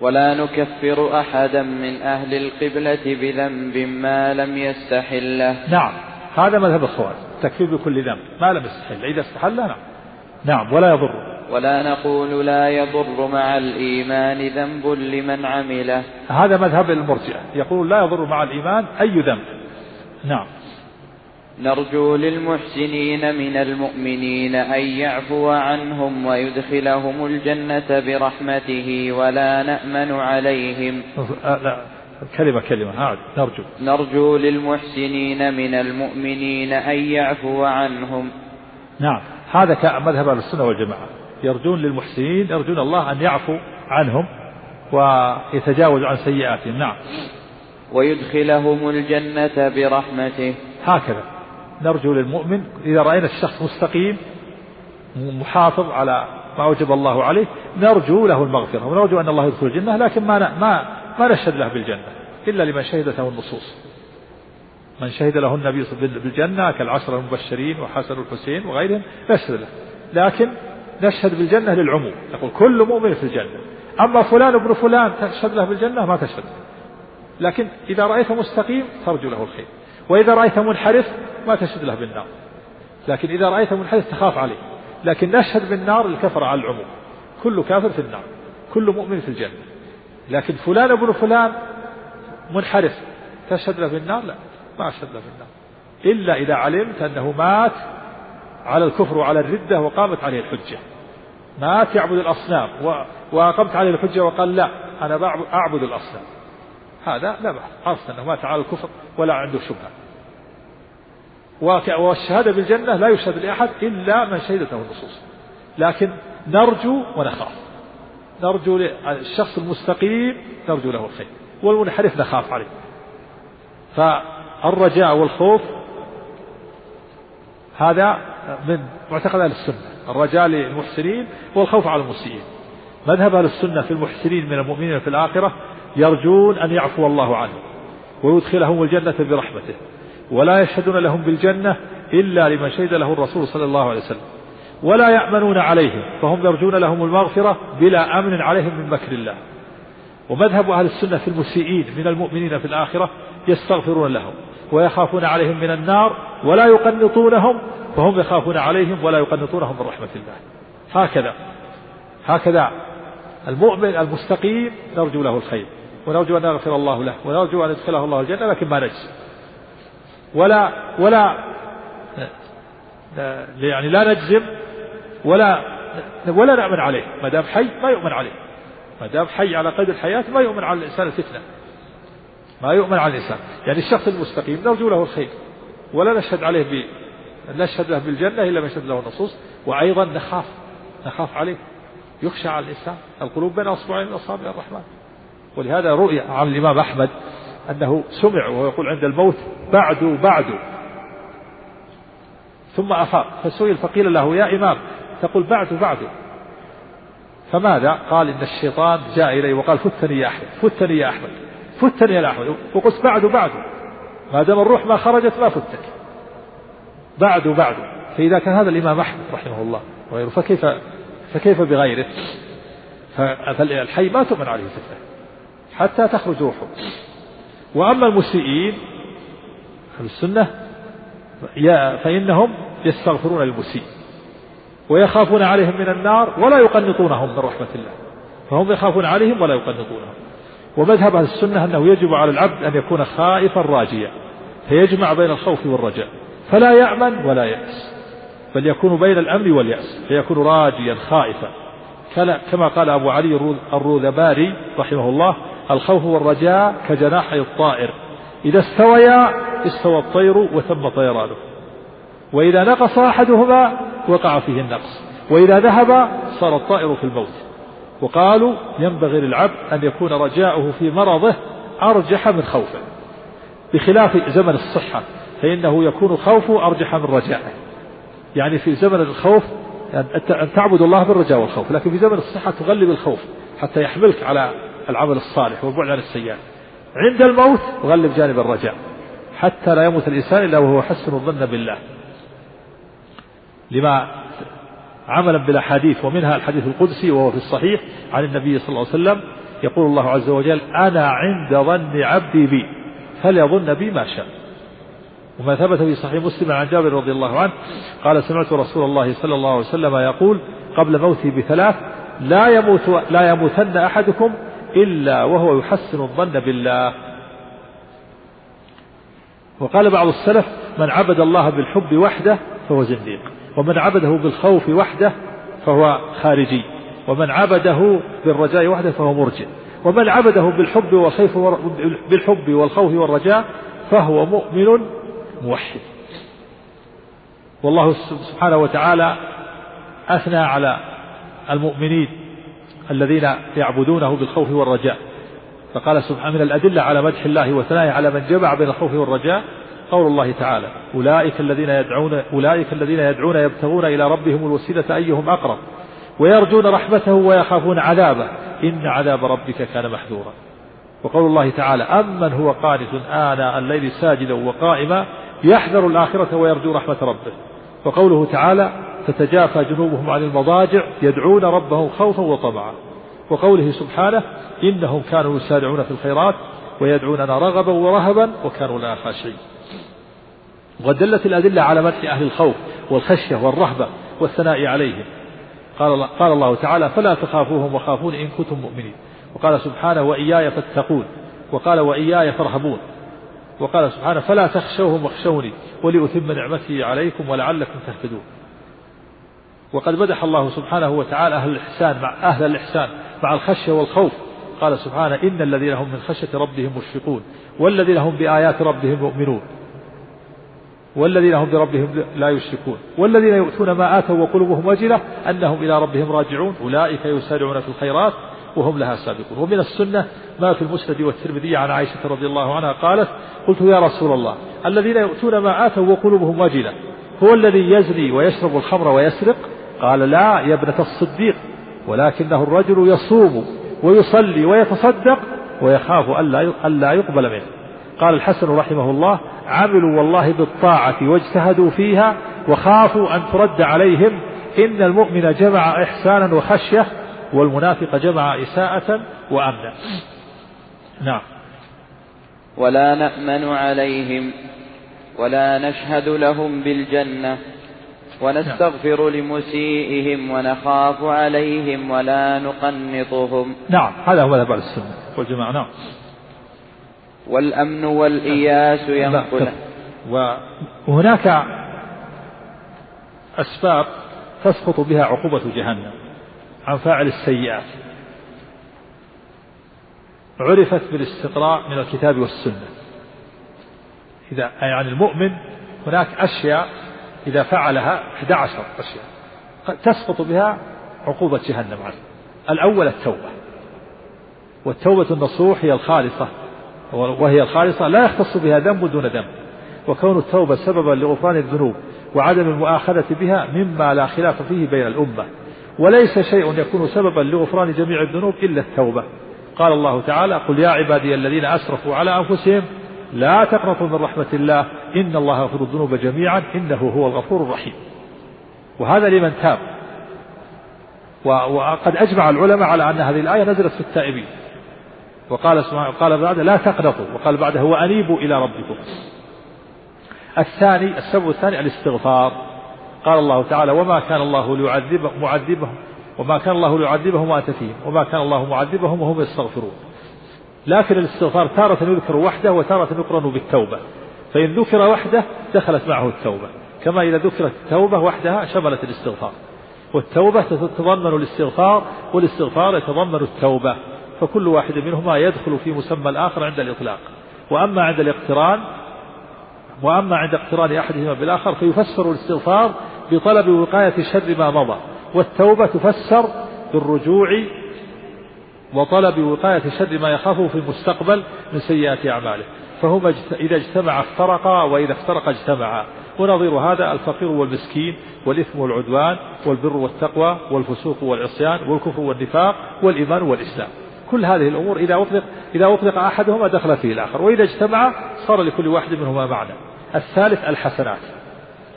ولا نكفر أحدا من أهل القبلة بذنب ما لم يستحله
نعم. هذا مذهب الخوارج. تكفير بكل ذنب. ما لم يستحل. إذا استحل نعم. نعم. ولا يضر.
ولا نقول لا يضر مع الإيمان ذنب لمن عمله.
هذا مذهب المرجئة. يقول لا يضر مع الإيمان أي ذنب. نعم.
نرجو للمحسنين من المؤمنين أن يعفو عنهم ويدخلهم الجنة برحمته ولا نأمن عليهم.
لا كلمة كلمة هذا نرجو.
نرجو للمحسنين من المؤمنين أن يعفو عنهم.
نعم هذا مذهب أهل السنة والجماعة. يرجون للمحسنين يرجون الله أن يعفو عنهم ويتجاوز عن سيئاتهم. نعم.
ويدخلهم الجنة برحمته.
هكذا. نرجو للمؤمن إذا رأينا الشخص مستقيم محافظ على ما أوجب الله عليه نرجو له المغفرة ونرجو أن الله يدخل الجنة لكن ما ما ما نشهد له بالجنة إلا لمن شهدته النصوص. من شهد له النبي بالجنة كالعشرة المبشرين وحسن الحسين وغيرهم نشهد له. لكن نشهد بالجنة للعموم. نقول كل مؤمن في الجنة. أما فلان ابن فلان تشهد له بالجنة ما تشهد لكن إذا رأيته مستقيم ترجو له الخير. وإذا رأيته منحرف ما تشهد له بالنار. لكن إذا رأيته منحرف تخاف عليه. لكن نشهد بالنار الكفر على العموم. كل كافر في النار. كل مؤمن في الجنة. لكن فلان ابن فلان منحرف. تشهد له بالنار؟ لا. ما أشهد له بالنار. إلا إذا علمت أنه مات على الكفر وعلى الردة وقامت عليه الحجة. مات يعبد الأصنام. وأقمت عليه الحجة وقال لا أنا أعبد الأصنام. هذا لا بأس. عرفت أنه مات على الكفر ولا عنده شبهة. والشهادة بالجنة لا يشهد لأحد إلا من شهدته النصوص. لكن نرجو ونخاف. نرجو الشخص المستقيم نرجو له الخير والمنحرف نخاف عليه. فالرجاء والخوف هذا من معتقد أهل السنة الرجاء للمحسنين والخوف على المسيئين. مذهب أهل السنة في المحسنين من المؤمنين في الآخرة يرجون أن يعفو الله عنهم ويدخلهم الجنة برحمته. ولا يشهدون لهم بالجنة إلا لمن شهد له الرسول صلى الله عليه وسلم. ولا يأمنون عليهم فهم يرجون لهم المغفرة بلا أمن عليهم من مكر الله. ومذهب أهل السنة في المسيئين من المؤمنين في الآخرة يستغفرون لهم ويخافون عليهم من النار ولا يقنطونهم فهم يخافون عليهم ولا يقنطونهم من رحمة الله. هكذا هكذا المؤمن المستقيم نرجو له الخير ونرجو أن يغفر الله له ونرجو أن يدخله الله الجنة لكن ما نجزم ولا ولا يعني لا نجزم ولا ولا نأمن عليه. ما دام حي ما يؤمن عليه. ما دام حي على قيد الحياة ما يؤمن على الإنسان الفتنة. ما يؤمن على الإنسان. يعني الشخص المستقيم نرجو له الخير. ولا نشهد عليه ب نشهد له بالجنة إلا ما يشهد له النصوص. وأيضا نخاف. نخاف عليه. يخشى على الإنسان. القلوب بين أصبعين من أصابع الرحمن. ولهذا رؤي عن الإمام أحمد أنه سمع وهو يقول عند الموت بعد بعد. ثم أفاق. فسئل فقيل له يا إمام تقول بعد بعد. فماذا؟ قال إن الشيطان جاء إلي وقال فتني يا أحمد فتني يا أحمد فتني يا أحمد. وقلت بعد بعد. ما دام الروح ما خرجت ما فتك بعد بعد. فإذا كان هذا الإمام أحمد رحمه الله وغيره فكيف فكيف بغيره؟ فالحي ما تؤمن عليه فتنة حتى تخرج روحه. وأما المسيئين أهل السنة فإنهم يستغفرون للمسيء ويخافون عليهم من النار ولا يقنطونهم من رحمة الله. فهم يخافون عليهم ولا يقنطونهم. ومذهب أهل السنة أنه يجب على العبد أن يكون خائفا راجيا فيجمع بين الخوف والرجاء. فلا يأمن ولا يأس بل يكون بين الأمن واليأس فيكون راجيا خائفا. كما قال أبو علي الروذباري رحمه الله الخوف والرجاء كجناحي الطائر. إذا استويا استوى الطير وتم طيرانه وإذا نقص أحدهما وقع فيه النقص. وإذا ذهب صار الطائر في الموت. وقالوا ينبغي للعبد أن يكون رجاؤه في مرضه أرجح من خوفه. بخلاف زمن الصحة فإنه يكون خوفه أرجح من رجائه يعني في زمن الخوف أن تعبد الله بالرجاء والخوف. لكن في زمن الصحة تغلب الخوف حتى يحملك على العمل الصالح والبعد عن السيئات عند الموت غلب جانب الرجاء. حتى لا يموت الإنسان إلا وهو حسن الظن بالله. لما عملا بالأحاديث ومنها الحديث القدسي وهو في الصحيح عن النبي صلى الله عليه وسلم يقول الله عز وجل أنا عند ظن عبدي بي فليظن بي ما شاء. وما ثبت في صحيح مسلم عن جابر رضي الله عنه قال سمعت رسول الله صلى الله عليه وسلم يقول قبل موته بثلاث لا يموت لا يموتن أحدكم إلا وهو يحسن الظن بالله. وقال بعض السلف من عبد الله بالحب وحده فهو زنديق ومن عبده بالخوف وحده فهو خارجي ومن عبده بالرجاء وحده فهو مرجئ ومن عبده بالحب والخوف بالحب والخوف والرجاء فهو مؤمن موحد. والله سبحانه وتعالى أثنى على المؤمنين الذين يعبدونه بالخوف والرجاء. فقال سبحانه من الأدلة على مدح الله وثنائه على من جمع بين الخوف والرجاء قول الله تعالى أولئك الذين يدعون أولئك الذين يدعون يبتغون إلى ربهم الوسيلة أيهم أقرب ويرجون رحمته ويخافون عذابه. إن عذاب ربك كان محذورا. وقول الله تعالى أمن هو قانت آناء الليل ساجدا وقائما يحذر الآخرة ويرجو رحمة ربه. وقوله تعالى تتجافى جنوبهم عن المضاجع يدعون ربهم خوفا وطمعا. وقوله سبحانه إنهم كانوا يسارعون في الخيرات ويدعوننا رغبا ورهبا وكانوا لنا خاشعين. ودلت الأدلة على مدح أهل الخوف والخشية والرهبة والثناء عليهم. قال, قال الله تعالى فلا تخافوهم وخافون إن كنتم مؤمنين. وقال سبحانه وإياي فاتقون. وقال وإياي فارهبون. وقال سبحانه فلا تخشوهم واخشوني ولأتم نعمتي عليكم ولعلكم تهتدون. وقد مدح الله سبحانه وتعالى أهل الإحسان مع أهل الإحسان مع الخشية والخوف. قال سبحانه إن الذين هم من خشية ربهم مشفقون والذين هم بآيات ربهم مؤمنون والذين هم بربهم لا يشركون. والذين يؤتون ما آتوا وقلوبهم وجلة أنهم إلى ربهم راجعون. أولئك يسارعون في الخيرات وهم لها سابقون. ومن السنة ما في المسند والترمذي عن عائشة رضي الله عنها قالت قلت يا رسول الله الذين يؤتون ما آتوا وقلوبهم وجلة هو الذي يزني ويشرب الخمر ويسرق قال لا يا ابنة الصديق ولكنه الرجل يصوم ويصلي ويتصدق ويخاف ألا يقبل منه. قال الحسن رحمه الله عملوا والله بالطاعة واجتهدوا فيها وخافوا أن ترد عليهم. إن المؤمن جمع إحسانا وخشية والمنافق جمع إساءة وأمنا نعم.
ولا نأمن عليهم ولا نشهد لهم بالجنة. ونستغفر لمسيئهم ونخاف عليهم ولا نقنطهم.
نعم هذا هو مذهب السنة. والجماعة نعم.
والأمن والإياس ينقل
وهناك أسباب تسقط بها عقوبة جهنم عن فاعل السيئات. عرفت بالاستقراء من الكتاب والسنة. إذا يعني المؤمن هناك أشياء إذا فعلها 11 أشياء. تسقط بها عقوبة جهنم عنه الأول التوبة. والتوبة النصوح هي الخالصة. وهي الخالصة لا يختص بها ذنب دون ذنب. وكون التوبة سببا لغفران الذنوب وعدم المؤاخذة بها مما لا خلاف فيه بين الأمة. وليس شيء يكون سببا لغفران جميع الذنوب إلا التوبة. قال الله تعالى قل يا عبادي الذين أسرفوا على أنفسهم لا تقنطوا من رحمة الله. إن الله يغفر الذنوب جميعا. إنه هو الغفور الرحيم. وهذا لمن تاب. وقد أجمع العلماء على أن هذه الآية نزلت في التائبين. وقال قال بعد لا تقنطوا. وقال بعده وأنيبوا إلى ربكم. الثاني السبب الثاني الاستغفار. قال الله تعالى وما كان الله ليعذب معذبهم. وما كان الله ليعذبهم وأنت فيهم. وما كان الله معذبهم وهم يستغفرون. لكن الاستغفار تارة يذكر وحده وتارة يقرن بالتوبة. فإن ذكر وحده دخلت معه التوبة. كما إذا ذكرت التوبة وحدها شملت الاستغفار. والتوبة تتضمن الاستغفار والاستغفار يتضمن التوبة. فكل واحد منهما يدخل في مسمى الآخر عند الإطلاق. وأما عند الاقتران وأما عند اقتران أحدهما بالآخر فيفسر الاستغفار بطلب وقاية شر ما مضى. والتوبة تفسر بالرجوع وطلب وقاية شر ما يخافه في المستقبل من سيئات أعماله. فهما إذا اجتمعا افترقا وإذا افترقا اجتمعا. ونظير هذا الفقير والمسكين والإثم والعدوان والبر والتقوى والفسوق والعصيان والكفر والنفاق والإيمان والإسلام. كل هذه الأمور إذا أطلق إذا أطلق أحدهما دخل فيه الآخر. وإذا اجتمع صار لكل واحد منهما معنى. الثالث الحسنات.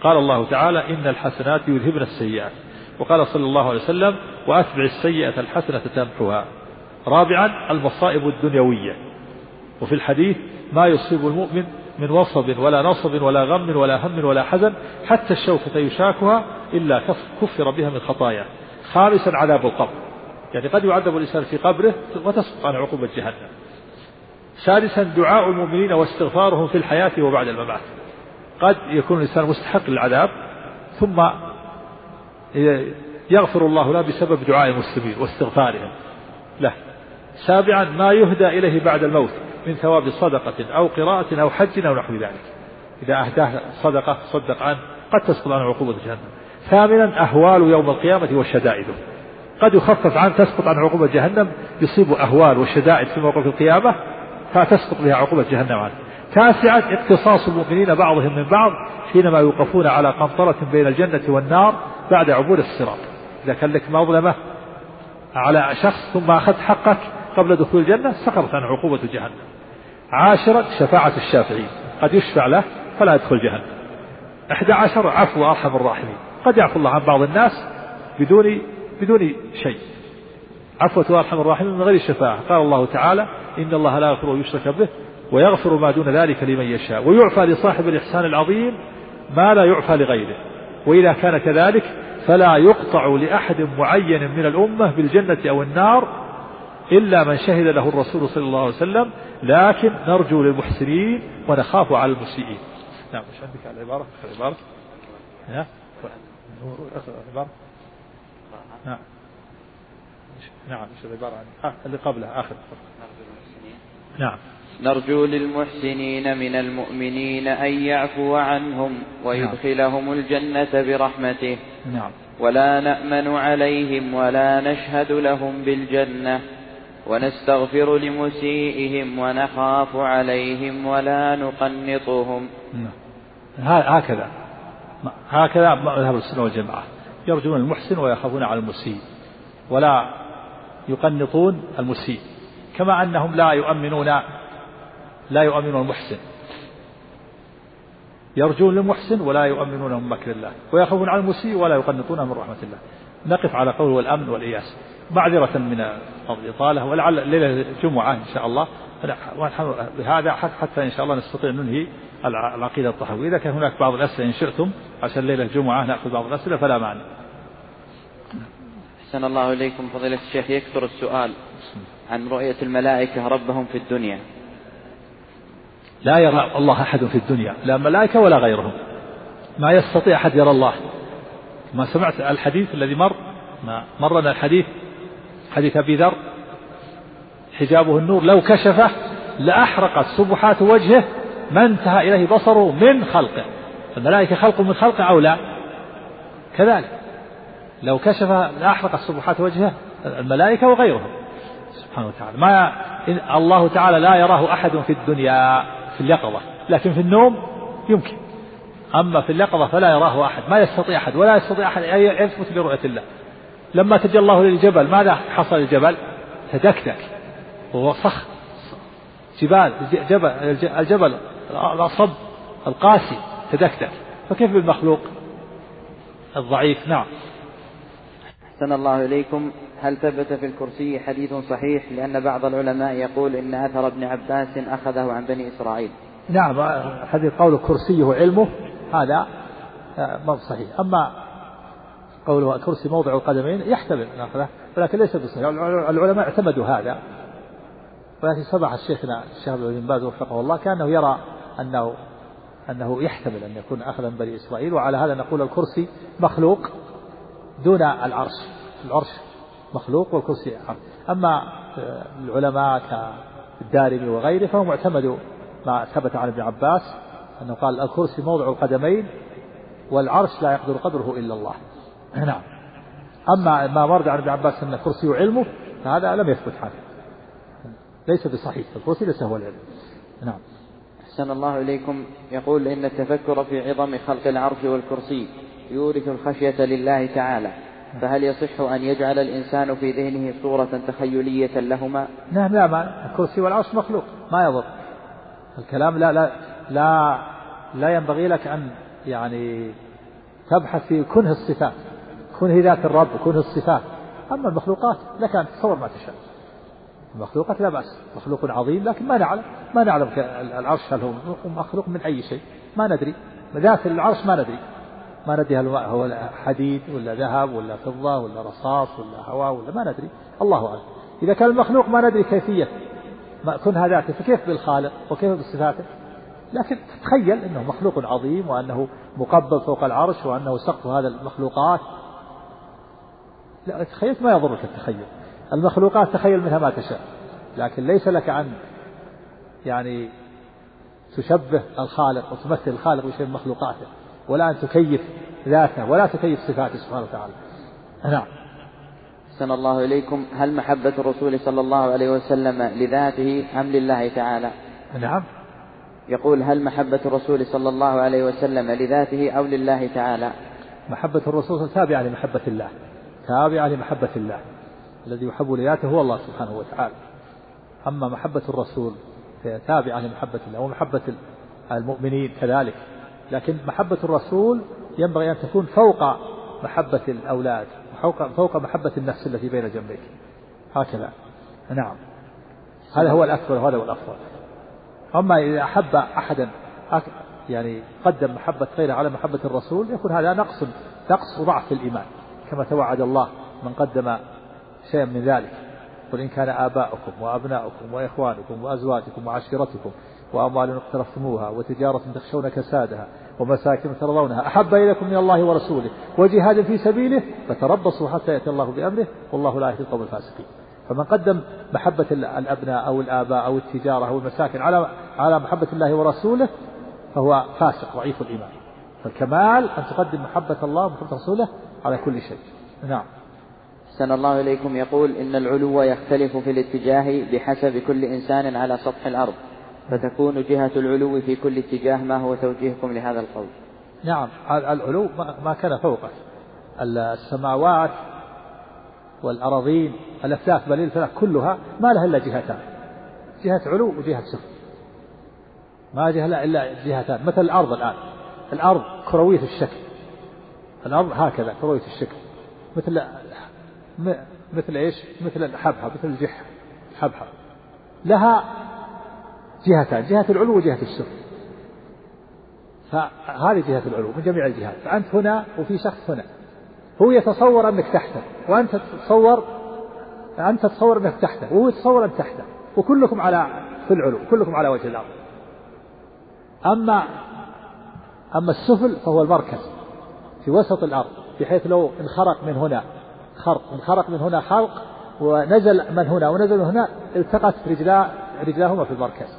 قال الله تعالى إن الحسنات يذهبن السيئات. وقال صلى الله عليه وسلم وأتبع السيئة الحسنة تمحها رابعا المصائب الدنيوية. وفي الحديث ما يصيب المؤمن من وصب ولا نصب ولا غم ولا هم ولا حزن حتى الشوكة يشاكها إلا كفر بها من خطاياه خامسا عذاب القبر. يعني قد يعذب الإنسان في قبره وتسقط عن عقوبة جهنم. سادسا دعاء المؤمنين واستغفارهم في الحياة وبعد الممات. قد يكون الإنسان مستحق للعذاب ثم يغفر الله له بسبب دعاء المسلمين واستغفارهم له. سابعا ما يهدى إليه بعد الموت من ثواب صدقة أو قراءة أو حج أو نحو ذلك. إذا أهداه صدقة صدق عنه قد تسقط عن عقوبة جهنم. ثامنا أهوال يوم القيامة وشدائده قد يخفف عنه تسقط عن عقوبة جهنم يصيب أهوال وشدائد في موقف القيامة فتسقط بها عقوبة جهنم عنه. تاسعا اقتصاص المؤمنين بعضهم من بعض حينما يوقفون على قنطرة بين الجنة والنار بعد عبور الصراط. إذا كان لك مظلمة على شخص ثم أخذت حقك قبل دخول الجنة سقطت عن عقوبة جهنم. عاشرا شفاعة الشافعين. قد يشفع له فلا يدخل جهنم. أحد عشر عفو أرحم الراحمين. قد يعفو الله عن بعض الناس بدون بدون شيء. عفوة أرحم الراحمين من غير الشفاعة قال الله تعالى إن الله لا يغفر يشرك به ويغفر ما دون ذلك لمن يشاء. ويعفى لصاحب الإحسان العظيم ما لا يعفى لغيره. وإذا كان كذلك فلا يقطع لأحد معين من الأمة بالجنة أو النار إلا من شهد له الرسول صلى الله عليه وسلم لكن نرجو للمحسنين ونخاف على المسيئين. نعم مش عندك العبارة؟ العبارة؟ ها؟ العبارة؟ نعم. نعم إيش العبارة؟ عن آه اللي قبله آخر. نعم.
نرجو للمحسنين من المؤمنين أن يعفو عنهم ويدخلهم الجنة برحمته.
نعم.
ولا نأمن عليهم ولا نشهد لهم بالجنة. ونستغفر لمسيئهم ونخاف عليهم ولا نقنطهم.
نعم. هكذا. هكذا مذهب السنة والجماعة. يرجون المحسن ويخافون على المسيء. ولا يقنطون المسيء. كما أنهم لا يؤمنون لا يؤمنون المحسن. يرجون للمحسن ولا يؤمنون من مكر الله. ويخافون على المسيء ولا يقنطون من رحمة الله. نقف على قول والأمن والإياس. معذرة من الإطالة ولعل ليلة الجمعة إن شاء الله. بهذا حتى إن شاء الله نستطيع ننهي العقيدة الطحوية إذا كان هناك بعض الأسئلة إن شئتم عشان ليلة الجمعة نأخذ بعض الأسئلة فلا مانع.
أحسن الله إليكم. فضيلة الشيخ يكثر السؤال عن رؤية الملائكة ربهم في الدنيا.
لا يرى الله أحد في الدنيا لا ملائكة ولا غيرهم. ما يستطيع أحد يرى الله. ما سمعت الحديث الذي مر؟ ما مرنا الحديث حديث أبي ذر حجابه النور لو كشفه لأحرقت سبحات وجهه ما انتهى إليه بصره من خلقه. الملائكة خلق من خلقه أو لا؟ كذلك. لو كشف لأحرقت سبحات وجهه الملائكة وغيرهم. سبحانه وتعالى. ما الله تعالى لا يراه أحد في الدنيا في اليقظة لكن في النوم يمكن. أما في اليقظة فلا يراه أحد ما يستطيع أحد ولا يستطيع أحد أن يثبت برؤية الله. لما تجلى الله للجبل ماذا حصل الجبل تدكدك. وهو صخر جبال جبل الجبل الأصب القاسي تدكدك. فكيف بالمخلوق؟ الضعيف نعم.
أحسن الله إليكم. هل ثبت في الكرسي حديث صحيح لأن بعض العلماء يقول إن أثر ابن عباس أخذه عن بني إسرائيل؟
نعم حديث قول كرسيه علمه هذا آه، ما صحيح. أما قوله كرسي موضع القدمين يحتمل نأخذه ولكن ليس بصحيح. العلماء اعتمدوا هذا. ولكن سمح الشيخنا الشيخ بن باز وفقه الله كأنه يرى انه أنه يحتمل أن يكون اخذا بني إسرائيل وعلى هذا نقول الكرسي مخلوق دون العرش. العرش مخلوق والكرسي عرش. أما العلماء كالدارمي وغيره فهم اعتمدوا ما ثبت عن ابن عباس أنه قال الكرسي موضع القدمين والعرش لا يقدر قدره إلا الله. نعم. أما ما ورد عن ابن عباس أن الكرسي علمه فهذا لم يثبت عنه ليس بصحيح. الكرسي ليس هو العلم. نعم.
أحسن الله إليكم. يقول إن التفكر في عظم خلق العرش والكرسي يورث الخشية لله تعالى. فهل يصح أن يجعل الإنسان في ذهنه صورة تخيلية لهما؟
نعم لا ما الكرسي والعرش مخلوق ما يضر. الكلام لا لا لا لا ينبغي لك أن يعني تبحث في كنه الصفات. كنه ذات الرب كنه الصفات. أما المخلوقات لك أن تتصور ما تشاء. المخلوقات لا بأس مخلوق عظيم لكن ما نعلم ما نعلم العرش هل هو مخلوق من أي شيء ما ندري. ذات العرش ما ندري. ما ندري هل هو حديد ولا ذهب ولا فضة ولا رصاص ولا هواء ولا ما ندري. الله أعلم. إذا كان المخلوق ما ندري كيفية ما كنها ذاته فكيف بالخالق وكيف بصفاته؟ لكن تخيل أنه مخلوق عظيم وأنه مقبل فوق العرش وأنه سقف هذا المخلوقات. لا تخيلت ما يضرك التخيل. المخلوقات تخيل منها ما تشاء لكن ليس لك أن يعني تشبه الخالق وتمثل الخالق بشيء من مخلوقاته ولا أن تكيف ذاته ولا تكيف صفاته سبحانه وتعالى. نعم.
أحسن الله إليكم. هل محبة الرسول صلى الله عليه وسلم لذاته أم لله تعالى؟
نعم.
يقول هل محبة الرسول صلى الله عليه وسلم لذاته أو لله تعالى؟
محبة الرسول تابعة لمحبة الله. تابعة لمحبة الله الذي يحب لذاته هو الله سبحانه وتعالى. أما محبة الرسول فهي تابعة لمحبة الله ومحبة المؤمنين كذلك. لكن محبة الرسول ينبغي أن تكون فوق محبة الأولاد فوق فوق محبة النفس التي بين جنبيك. هكذا. نعم. هذا هو الأكبر وهذا هو الأفضل. أما إذا أحب أحدا يعني قدم محبة غيره على محبة الرسول يكون هذا نقص نقص وضعف في الإيمان. كما توعد الله من قدم شيئا من ذلك. قل إن كان آباؤكم وأبناؤكم وإخوانكم وأزواجكم وعشيرتكم وأموال اقترفتموها وتجارة تخشون كسادها ومساكن ترضونها أحب إليكم من الله ورسوله وجهاد في سبيله فتربصوا حتى يأتي الله بأمره والله لا يهدي القوم الفاسقين. فمن قدم محبة الأبناء أو الآباء أو التجارة أو المساكن على على محبة الله ورسوله فهو فاسق ضعيف الإيمان. فالكمال أن تقدم محبة الله ومحبة رسوله على كل شيء. نعم.
أحسن الله إليكم. يقول إن العلو يختلف في الاتجاه بحسب كل إنسان على سطح الأرض فتكون جهة العلو في كل اتجاه ما هو توجيهكم لهذا القول؟
نعم. العلو ما كان فوقه. السماوات والأراضين الأفلاك بل الفلاك كلها ما لها إلا جهتان. جهة علو وجهة سفل ما جهة لا إلا جهتان. مثل الأرض الآن. الأرض كروية الشكل. الأرض هكذا كروية الشكل. مثل مثل إيش؟ مثل الحبحب مثل الجح حبحب لها جهتان جهة العلو وجهة السفل. فهذه جهة العلو من جميع الجهات. فأنت هنا وفي شخص هنا. هو يتصور أنك تحته وأنت تتصور أنت تتصور أنك تحته وهو يتصور أنك تحته. وكلكم على في العلو كلكم على وجه الأرض. أما أما السفل فهو المركز. في وسط الأرض بحيث لو انخرق من هنا خرق انخرق من هنا خرق ونزل من هنا ونزل من هنا التقت رجلا رجلاهما في المركز.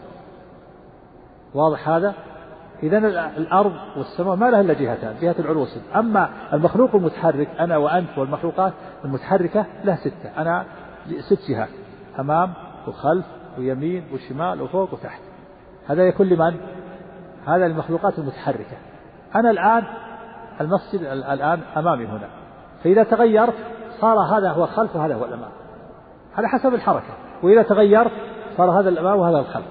واضح هذا؟ إذا الأرض والسماء ما لها إلا جهتان جهة العلو أما المخلوق المتحرك أنا وأنت والمخلوقات المتحركة له ستة. أنا ست جهات أمام وخلف ويمين وشمال وفوق وتحت. هذا يكون لمن؟ هذا للمخلوقات المتحركة. أنا الآن المسجد الآن أمامي هنا. فإذا تغيرت صار هذا هو الخلف وهذا هو الأمام. على حسب الحركة. وإذا تغيرت صار هذا الأمام وهذا الخلف.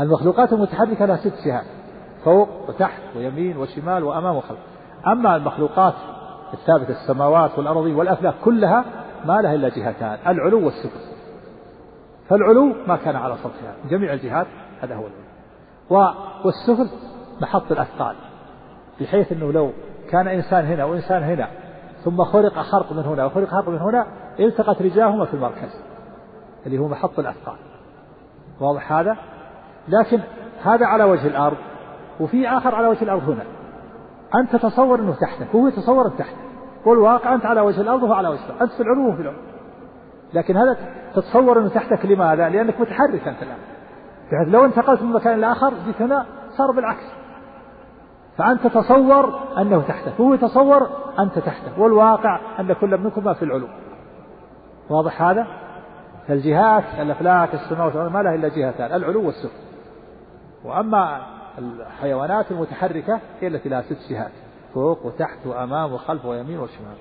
المخلوقات المتحركة لها ست جهات فوق وتحت ويمين وشمال وأمام وخلف. أما المخلوقات الثابتة السماوات والأرضين والأفلاك كلها ما لها إلا جهتان العلو والسفل فالعلو ما كان على سطحها. جميع الجهات هذا هو العلو. والسفل محط الأثقال. بحيث أنه لو كان إنسان هنا وإنسان هنا ثم خرق خرق من هنا وخرق خرق من هنا التقت رجاهما في المركز اللي هو محط الأثقال. واضح هذا؟ لكن هذا على وجه الأرض وفي آخر على وجه الأرض هنا. أنت تتصور أنه تحتك وهو يتصور تحتك. والواقع أنت على وجه الأرض وهو على وجه الأرض. أنت في العلو وفي العلو لكن هذا تتصور أنه تحتك لماذا؟ لأنك متحرك أنت الآن. لو انتقلت من مكان لآخر جيت هنا صار بالعكس. فأنت تتصور أنه تحتك وهو يتصور أنت تحته والواقع أن كل منكما في العلو. واضح هذا؟ فالجهات الأفلاك السماوات ما لها إلا جهتان العلو والسفل. وأما الحيوانات المتحركة هي التي لها ست جهات فوق وتحت وأمام وخلف ويمين وشمال.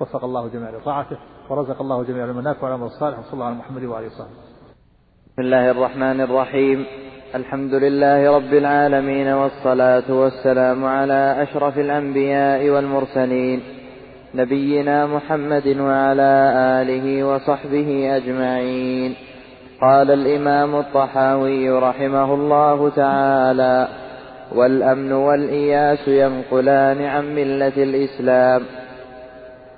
وفق الله جميع لطاعته ورزق الله جميع المنافع والعمل الصالح وصلى الله على محمد وآله وصحبه.
بسم الله الرحمن الرحيم. الحمد لله رب العالمين والصلاة والسلام على أشرف الأنبياء والمرسلين نبينا محمد وعلى آله وصحبه أجمعين. قال الإمام الطحاوي رحمه الله تعالى والأمن والإياس ينقلان عن ملة الإسلام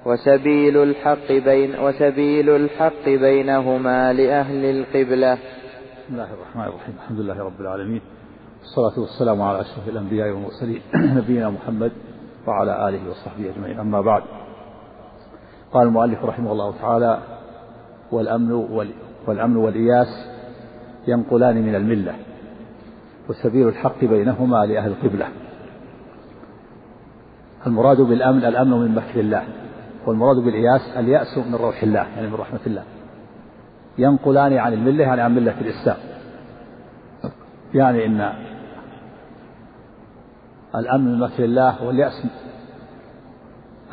وسبيل الحق بين وسبيل الحق بينهما لأهل القبلة
بسم الله الرحمن الرحيم. الحمد لله رب العالمين. والصلاة والسلام على أشرف الأنبياء والمرسلين نبينا محمد وعلى آله وصحبه أجمعين. أما بعد قال المؤلف رحمه الله تعالى والأمن والأمن والإياس ينقلان من الملة وسبيل الحق بينهما لأهل القبلة. المراد بالأمن الأمن من مكر الله والمراد بالإياس اليأس من روح الله يعني من رحمة الله. ينقلان عن الملة يعني عن ملة الإسلام. يعني إن الأمن من مكر الله واليأس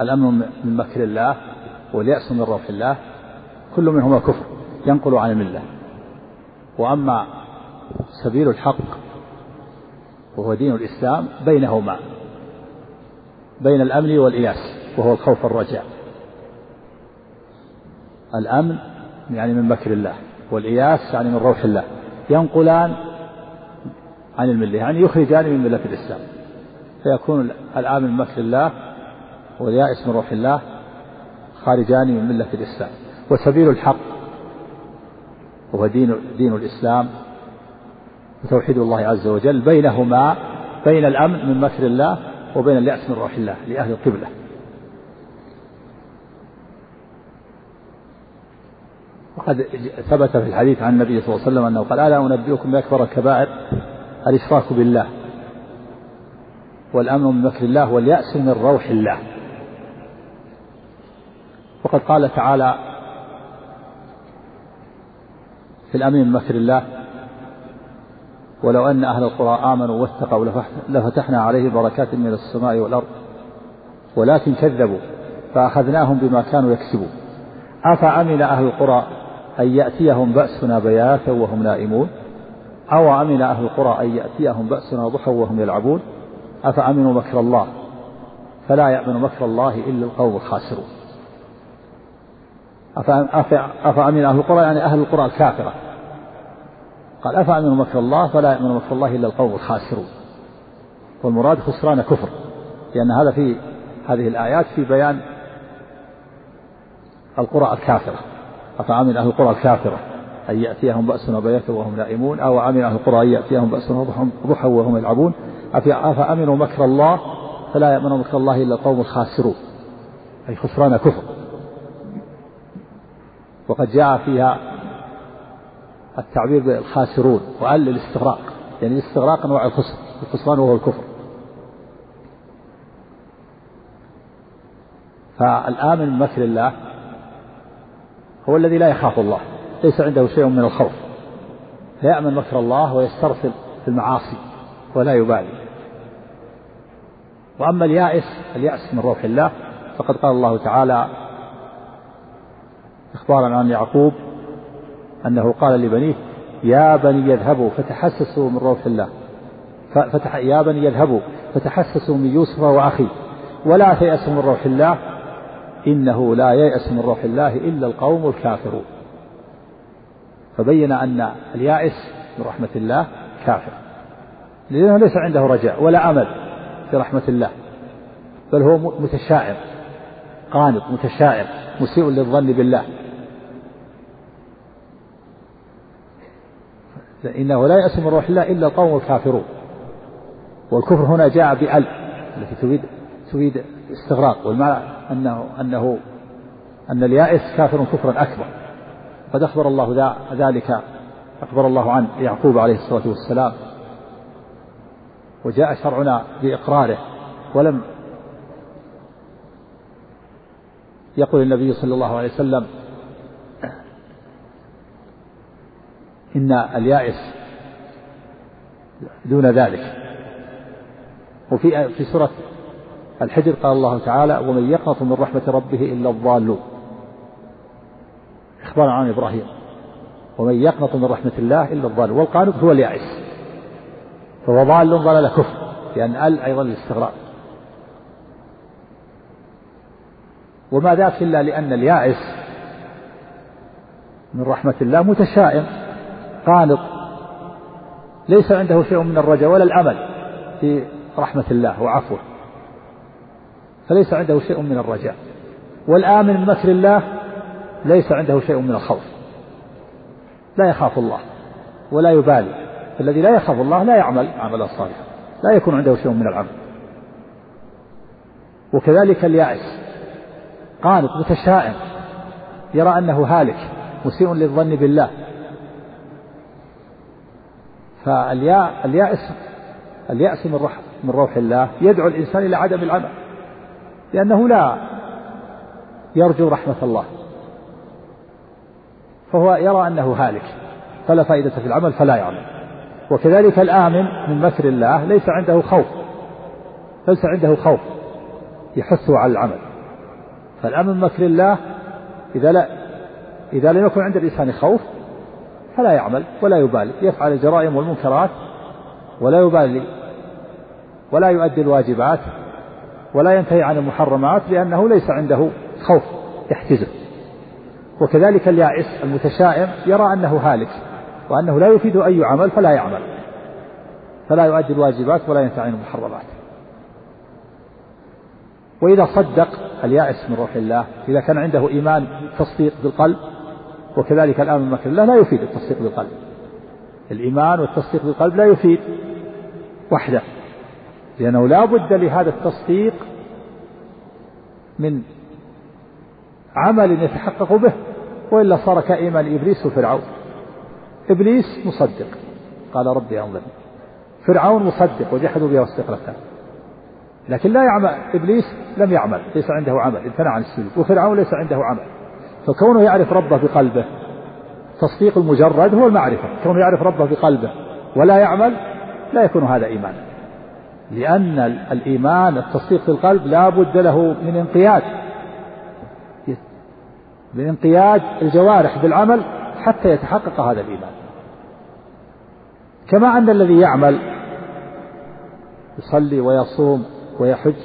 الأمن من مكر الله واليأس من روح الله كل منهما كفر ينقل عن الملة. وأما سبيل الحق وهو دين الإسلام بينهما بين الأمن والإياس وهو الخوف والرجاء الأمن يعني من مكر الله والإياس يعني من روح الله ينقلان عن الملة يعني يخرجان من ملة الإسلام. فيكون الآمن من مكر الله واليائس من روح الله خارجان من ملة الإسلام. وسبيل الحق وهو دين دين الإسلام وتوحيد الله عز وجل بينهما بين الأمن من مكر الله وبين اليأس من روح الله لأهل القبلة. وقد ثبت في الحديث عن النبي صلى الله عليه وسلم أنه قال ألا أنبئكم بأكبر الكبائر؟ الإشراك بالله والأمن من مكر الله واليأس من روح الله. وقد قال تعالى في الأمن من مكر الله ولو أن أهل القرى آمنوا واتقوا لفتحنا عليهم بركات من السماء والأرض ولكن كذبوا فأخذناهم بما كانوا يكسبون. أفأمن أهل القرى أن يأتيهم بأسنا بياتا وهم نائمون؟ أو أمن أهل القرى أن يأتيهم بأسنا ضحى وهم يلعبون؟ أفأمنوا مكر الله؟ فلا يأمن مكر الله إلا القوم الخاسرون. أفأمن أهل القرى يعني أهل القرى الكافرة. قال أفأمنوا مكر الله فلا يأمن مكر الله إلا القوم الخاسرون. والمراد خسران كفر. لأن هذا في هذه الآيات في بيان القرى الكافرة. أفأمن أهل القرى الكافرة؟ أن يأتيهم بأسنا بياتا وهم نائمون أو أمن أهل القرى أن يأتيهم بأسنا ضحى وهم يلعبون؟ أفأمنوا مكر الله؟ فلا يأمن مكر الله إلا القوم الخاسرون. أي خسران كفر. وقد جاء فيها التعبير بالخاسرون وقال للاستغراق. يعني الاستغراق أنواع الخسر الخسران وهو الكفر. فالآمن من مكر الله هو الذي لا يخاف الله ليس عنده شيء من الخوف. فيأمن مكر الله ويسترسل في المعاصي ولا يبالي. وأما اليائس اليأس من روح الله فقد قال الله تعالى إخبارا عن يعقوب أنه قال لبنيه يا بني يذهبوا فتحسسوا من روح الله. فتح يا بني يذهبوا فتحسسوا من يوسف وأخيه. ولا تيأسوا من روح الله إنه لا ييأس من روح الله إلا القوم الكافرون. فبين أن اليائس من رحمة الله كافر. لأنه ليس عنده رجاء ولا أمل في رحمة الله. بل هو متشائم قانط متشائم مسيء للظن بالله. إنه لا يأس من روح الله إلا القوم الكافرون. والكفر هنا جاء بأل التي تريد تريد استغراق. والمعنى أنه أنه أن اليائس كافر كفرا أكبر. قد أخبر الله ذلك أخبر الله عن يعقوب عليه الصلاة والسلام. وجاء شرعنا بإقراره ولم يقول النبي صلى الله عليه وسلم إن اليائس دون ذلك. وفي في سورة الحجر قال الله تعالى ومن يقنط من رحمة ربه إلا الضالون. إخبار عن إبراهيم ومن يقنط من رحمة الله إلا الضالون. والقانط هو اليائس. فهو ضال ضلال كفر لأن أل أيضا للاستغراق. وما ذاك إلا لأن اليائس من رحمة الله متشائم قانط ليس عنده شيء من الرجاء ولا الأمل في رحمة الله وعفوه. فليس عنده شيء من الرجاء. والآمن من مكر الله ليس عنده شيء من الخوف. لا يخاف الله ولا يبالي. الذي لا يخاف الله لا يعمل عملا صالحا. لا يكون عنده شيء من العمل. وكذلك اليائس. قانط متشائم. يرى أنه هالك مسيء للظن بالله. فاليائس اليأس من روح من روح الله يدعو الإنسان إلى عدم العمل. لأنه لا يرجو رحمة الله. فهو يرى أنه هالك فلا فائدة في العمل فلا يعمل. وكذلك الآمن من مكر الله ليس عنده خوف ليس عنده خوف يحثه على العمل. فالأمن من مكر الله إذا لا إذا لم يكن عند الإنسان خوف فلا يعمل ولا يبالي يفعل الجرائم والمنكرات ولا يبالي ولا يؤدي الواجبات. ولا ينتهي عن المحرمات لأنه ليس عنده خوف يحتزه وكذلك اليائس المتشائم يرى أنه هالك وأنه لا يفيد أي عمل فلا يعمل فلا يؤدي الواجبات ولا ينتهي عن المحرمات. وإذا صدق اليائس من روح الله إذا كان عنده إيمان تصديق بالقلب وكذلك الآن مكر الله لا يفيد التصديق بالقلب. الإيمان والتصديق بالقلب لا يفيد وحده. لأنه لا بد لهذا التصديق من عمل يتحقق به وإلا صار كإيمان إبليس وفرعون. إبليس مصدق. قال ربي أنظرني. فرعون مصدق وجحدوا بها واستقلتها لكن لا يعمل. إبليس لم يعمل. ليس عنده عمل. امتنع عن السجود وفرعون ليس عنده عمل. فكونه يعرف ربه بقلبه تصديق المجرد هو المعرفة. كونه يعرف ربه بقلبه ولا يعمل لا يكون هذا إيمان لأن الإيمان التصديق في القلب لا بد له من انقياد. من انقياد الجوارح بالعمل حتى يتحقق هذا الإيمان. كما أن الذي يعمل يصلي ويصوم ويحج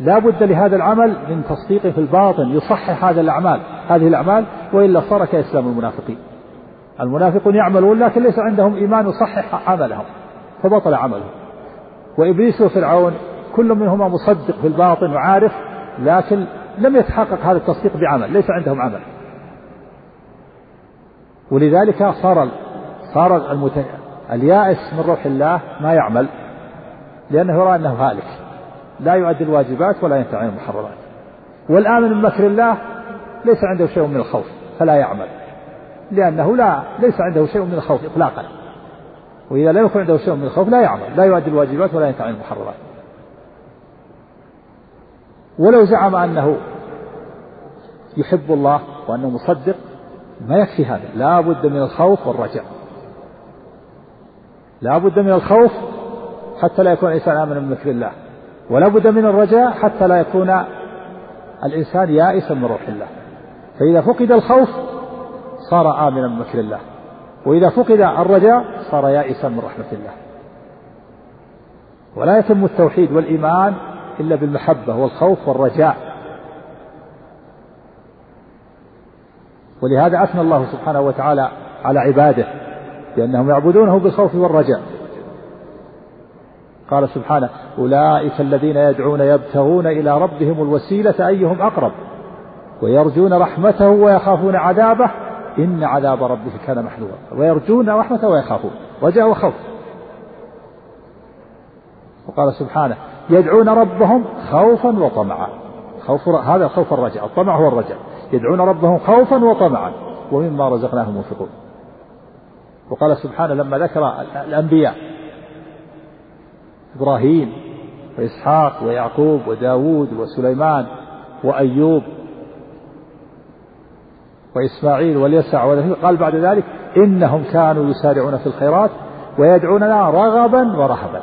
لا بد لهذا العمل من تصديق في الباطن يصحح هذا الأعمال هذه الأعمال وإلا صار كإسلام المنافقين. المنافقون يعملون لكن ليس عندهم إيمان يصحح عملهم فبطل عملهم. وإبليس وفرعون كل منهما مصدق في الباطن وعارف لكن لم يتحقق هذا التصديق بعمل ليس عندهم عمل. ولذلك صار صار المت... اليائس من روح الله ما يعمل لأنه يرى أنه هالك. لا يؤدي الواجبات ولا ينتهي عن المحرمات. والآمن من مكر الله ليس عنده شيء من الخوف فلا يعمل لأنه لا ليس عنده شيء من الخوف إطلاقا. وإذا لم يكن عنده شيء من الخوف لا يعمل لا يؤدي الواجبات ولا ينتهي عن المحرمات. ولو زعم أنه يحب الله وأنه مصدق ما يكفي هذا. لا بد من الخوف والرجاء. لا بد من الخوف حتى لا يكون الإنسان آمنا من مكر الله. ولا بد من الرجاء حتى لا يكون الإنسان يائسا من روح الله. فإذا فقد الخوف صار آمنا من مكر الله. وإذا فقد الرجاء صار يائسا من رحمة الله. ولا يتم التوحيد والإيمان إلا بالمحبة والخوف والرجاء. ولهذا أثنى الله سبحانه وتعالى على عباده بأنهم يعبدونه بالخوف والرجاء. قال سبحانه أولئك الذين يدعون يبتغون إلى ربهم الوسيلة أيهم أقرب ويرجون رحمته ويخافون عذابه إن عذاب ربك كان محذورا. ويرجون رحمته ويخافون. رجاء وخوف وقال سبحانه يدعون ربهم خوفا وطمعا. خوف هذا خوف الرجاء. الطمع هو الرجاء. يدعون ربهم خوفا وطمعا. ومما رزقناهم ينفقون. وقال سبحانه لما ذكر الأنبياء إبراهيم وإسحاق ويعقوب وداود وسليمان وأيوب وإسماعيل واليسع قال بعد ذلك إنهم كانوا يسارعون في الخيرات ويدعوننا رغبا ورهبا.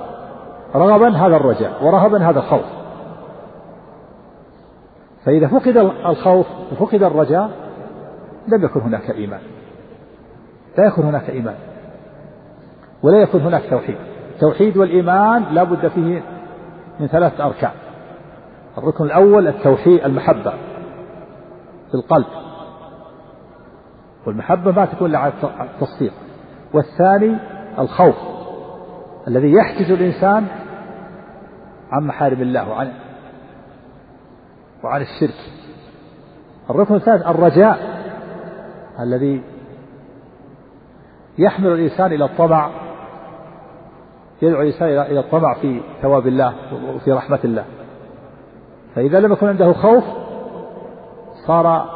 رغبا هذا الرجاء ورهبا هذا الخوف. فإذا فقد الخوف وفقد الرجاء لم يكن هناك إيمان. لا يكون هناك إيمان. ولا يكون هناك توحيد. التوحيد والإيمان لا بد فيه من ثلاثة أركان. الركن الأول التوحيد المحبة في القلب. والمحبة ما تكون على التصديق. والثاني الخوف الذي يحجز الإنسان عن محارم الله وعن وعن الشرك. الركن الثالث الرجاء الذي يحمل الإنسان إلى الطمع يدعو الإنسان إلى الطمع في ثواب الله وفي رحمة الله. فإذا لم يكن عنده خوف صار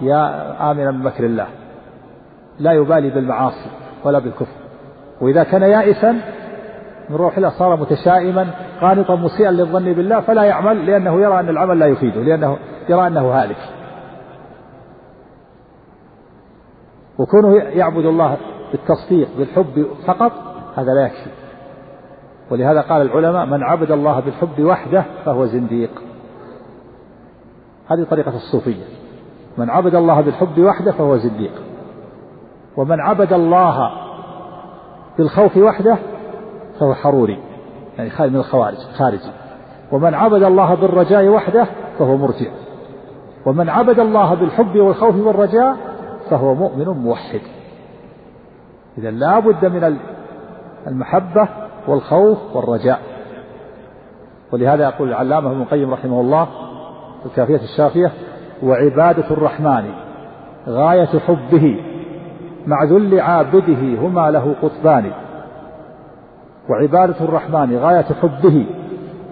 يا آمنا من مكر الله. لا يبالي بالمعاصي ولا بالكفر. وإذا كان يائسا من روح الله صار متشائما قانطا مسيئا للظن بالله فلا يعمل لأنه يرى أن العمل لا يفيده لأنه يرى أنه هالك. وكونه يعبد الله بالتصديق بالحب فقط هذا لا يكفي. ولهذا قال العلماء من عبد الله بالحب وحده فهو زنديق. هذه طريقة الصوفية. من عبد الله بالحب وحده فهو زنديق. ومن عبد الله بالخوف وحده فهو حروري يعني خارج من الخوارج خارجي. ومن عبد الله بالرجاء وحده فهو مرجع ومن عبد الله بالحب والخوف والرجاء فهو مؤمن موحد. إذا لا بد من المحبة والخوف والرجاء. ولهذا يقول العلامة ابن القيم رحمه الله في الكافية الشافية وعبادة الرحمن غاية حبه مع ذل عابده هما له قطبان. وعبادة الرحمن غاية حبه.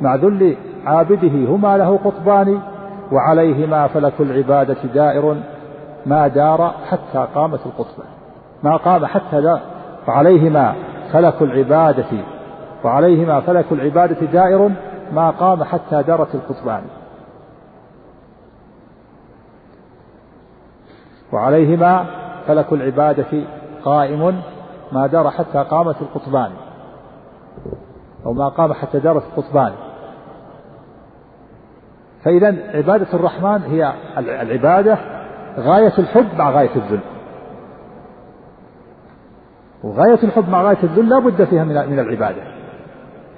مع ذل عابده هما له قطبان. وعليهما فلك العبادة دائر. ما دار حتى قامت القطبة ما قام حتى دار. وعليهما فلك العبادة. وعليهما فلك العبادة دائر. ما قام حتى دارت القطبان. وعليهما فلك العبادة قائم ما دار حتى قامت القطبان. أو ما قام حتى دارت القطبان. فإذا عبادة الرحمن هي العبادة غاية الحب مع غاية الذل. وغاية الحب مع غاية الذل لا بد فيها من العبادة.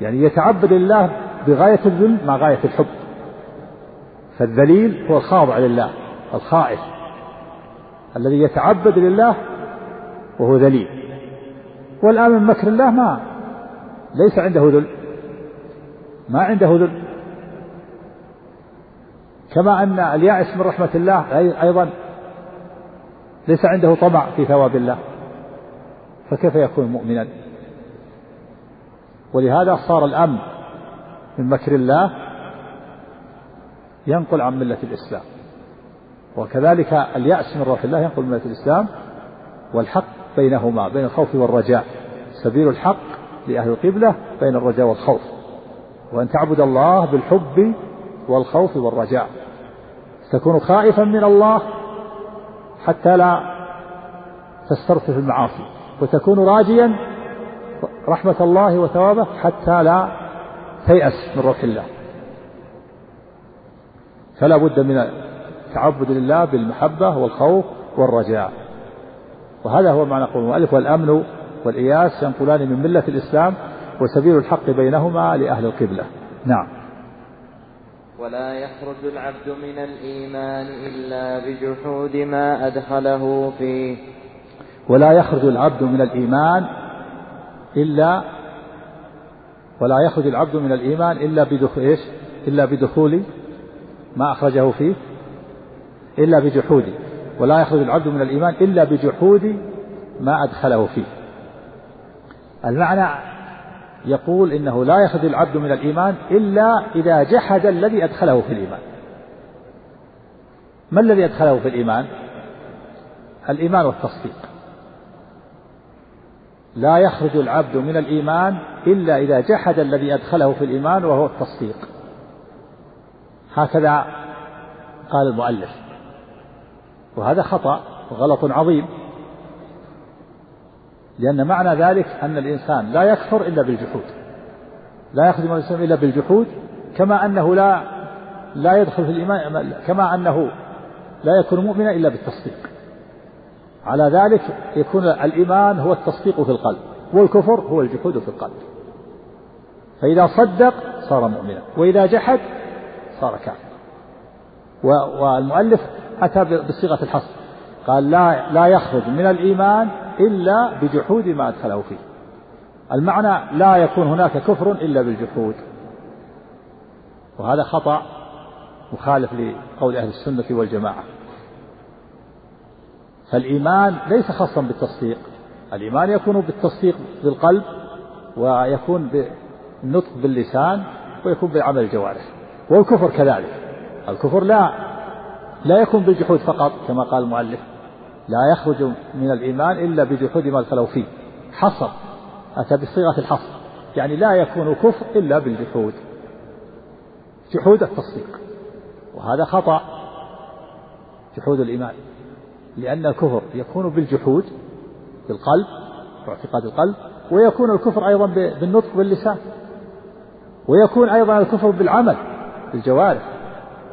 يعني يتعبد لله بغاية الذل مع غاية الحب. فالذليل هو الخاضع لله الخائف. الذي يتعبد لله وهو ذليل. والآن من مكر الله ما ليس عنده ذل. ما عنده ذل. كما أن اليائس من رحمة الله أيضا ليس عنده طمع في ثواب الله. فكيف يكون مؤمنا؟ ولهذا صار الأمن من مكر الله ينقل عن ملة الإسلام. وكذلك اليأس من رحمة الله ينقل من الإسلام والحق بينهما بين الخوف والرجاء. سبيل الحق لأهل القبلة بين الرجاء والخوف. وأن تعبد الله بالحب والخوف والرجاء. تكون خائفا من الله حتى لا تسترسل المعاصي. وتكون راجيا رحمة الله وثوابه حتى لا تيأس من روح الله. فلا بد من التعبد لله بالمحبة والخوف والرجاء. وهذا هو معنى قول المؤلف والأمن والإياس ينقلان من ملة الإسلام وسبيل الحق بينهما لأهل القبلة. نعم.
ولا يخرج العبد من الإيمان إلا بجحود ما أدخله فيه.
ولا يخرج العبد من الإيمان إلا ولا يخرج العبد من الإيمان إلا بدخول إيش؟ إلا بدخول ما أخرجه فيه. إلا بجحود ولا يخرج العبد من الإيمان إلا بجحود ما أدخله فيه. المعنى يقول إنه لا يخرج العبد من الإيمان إلا إذا جحد الذي أدخله في الإيمان. ما الذي أدخله في الإيمان؟ الإيمان والتصديق. لا يخرج العبد من الإيمان إلا إذا جحد الذي أدخله في الإيمان وهو التصديق. هكذا قال المؤلف. وهذا خطأ وغلط عظيم. لأن معنى ذلك أن الإنسان لا يكفر إلا بالجحود. لا يخدم الإسلام إلا بالجحود كما أنه لا لا يدخل في الإيمان كما أنه لا يكون مؤمنا إلا بالتصديق. على ذلك يكون الإيمان هو التصديق في القلب والكفر هو الجحود في القلب. فإذا صدق صار مؤمنا وإذا جحد صار كافرا. والمؤلف أتى بصيغة الحصر. قال لا لا يخرج من الإيمان إلا بجحود ما أدخله فيه. المعنى لا يكون هناك كفر إلا بالجحود. وهذا خطأ مخالف لقول أهل السنة والجماعة. فالإيمان ليس خاصا بالتصديق. الإيمان يكون بالتصديق بالقلب ويكون بالنطق باللسان ويكون بعمل الجوارح. والكفر كذلك. الكفر لا لا يكون بالجحود فقط كما قال المؤلف. لا يخرج من الإيمان إلا بجحود ما دخلوا فيه. حصر. أتى بصيغة الحصر. يعني لا يكون كفر إلا بالجحود. جحود التصديق. وهذا خطأ. جحود الإيمان. لأن الكفر يكون بالجحود بالقلب واعتقاد القلب ويكون الكفر أيضا بالنطق باللسان. ويكون أيضا الكفر بالعمل بالجوارح.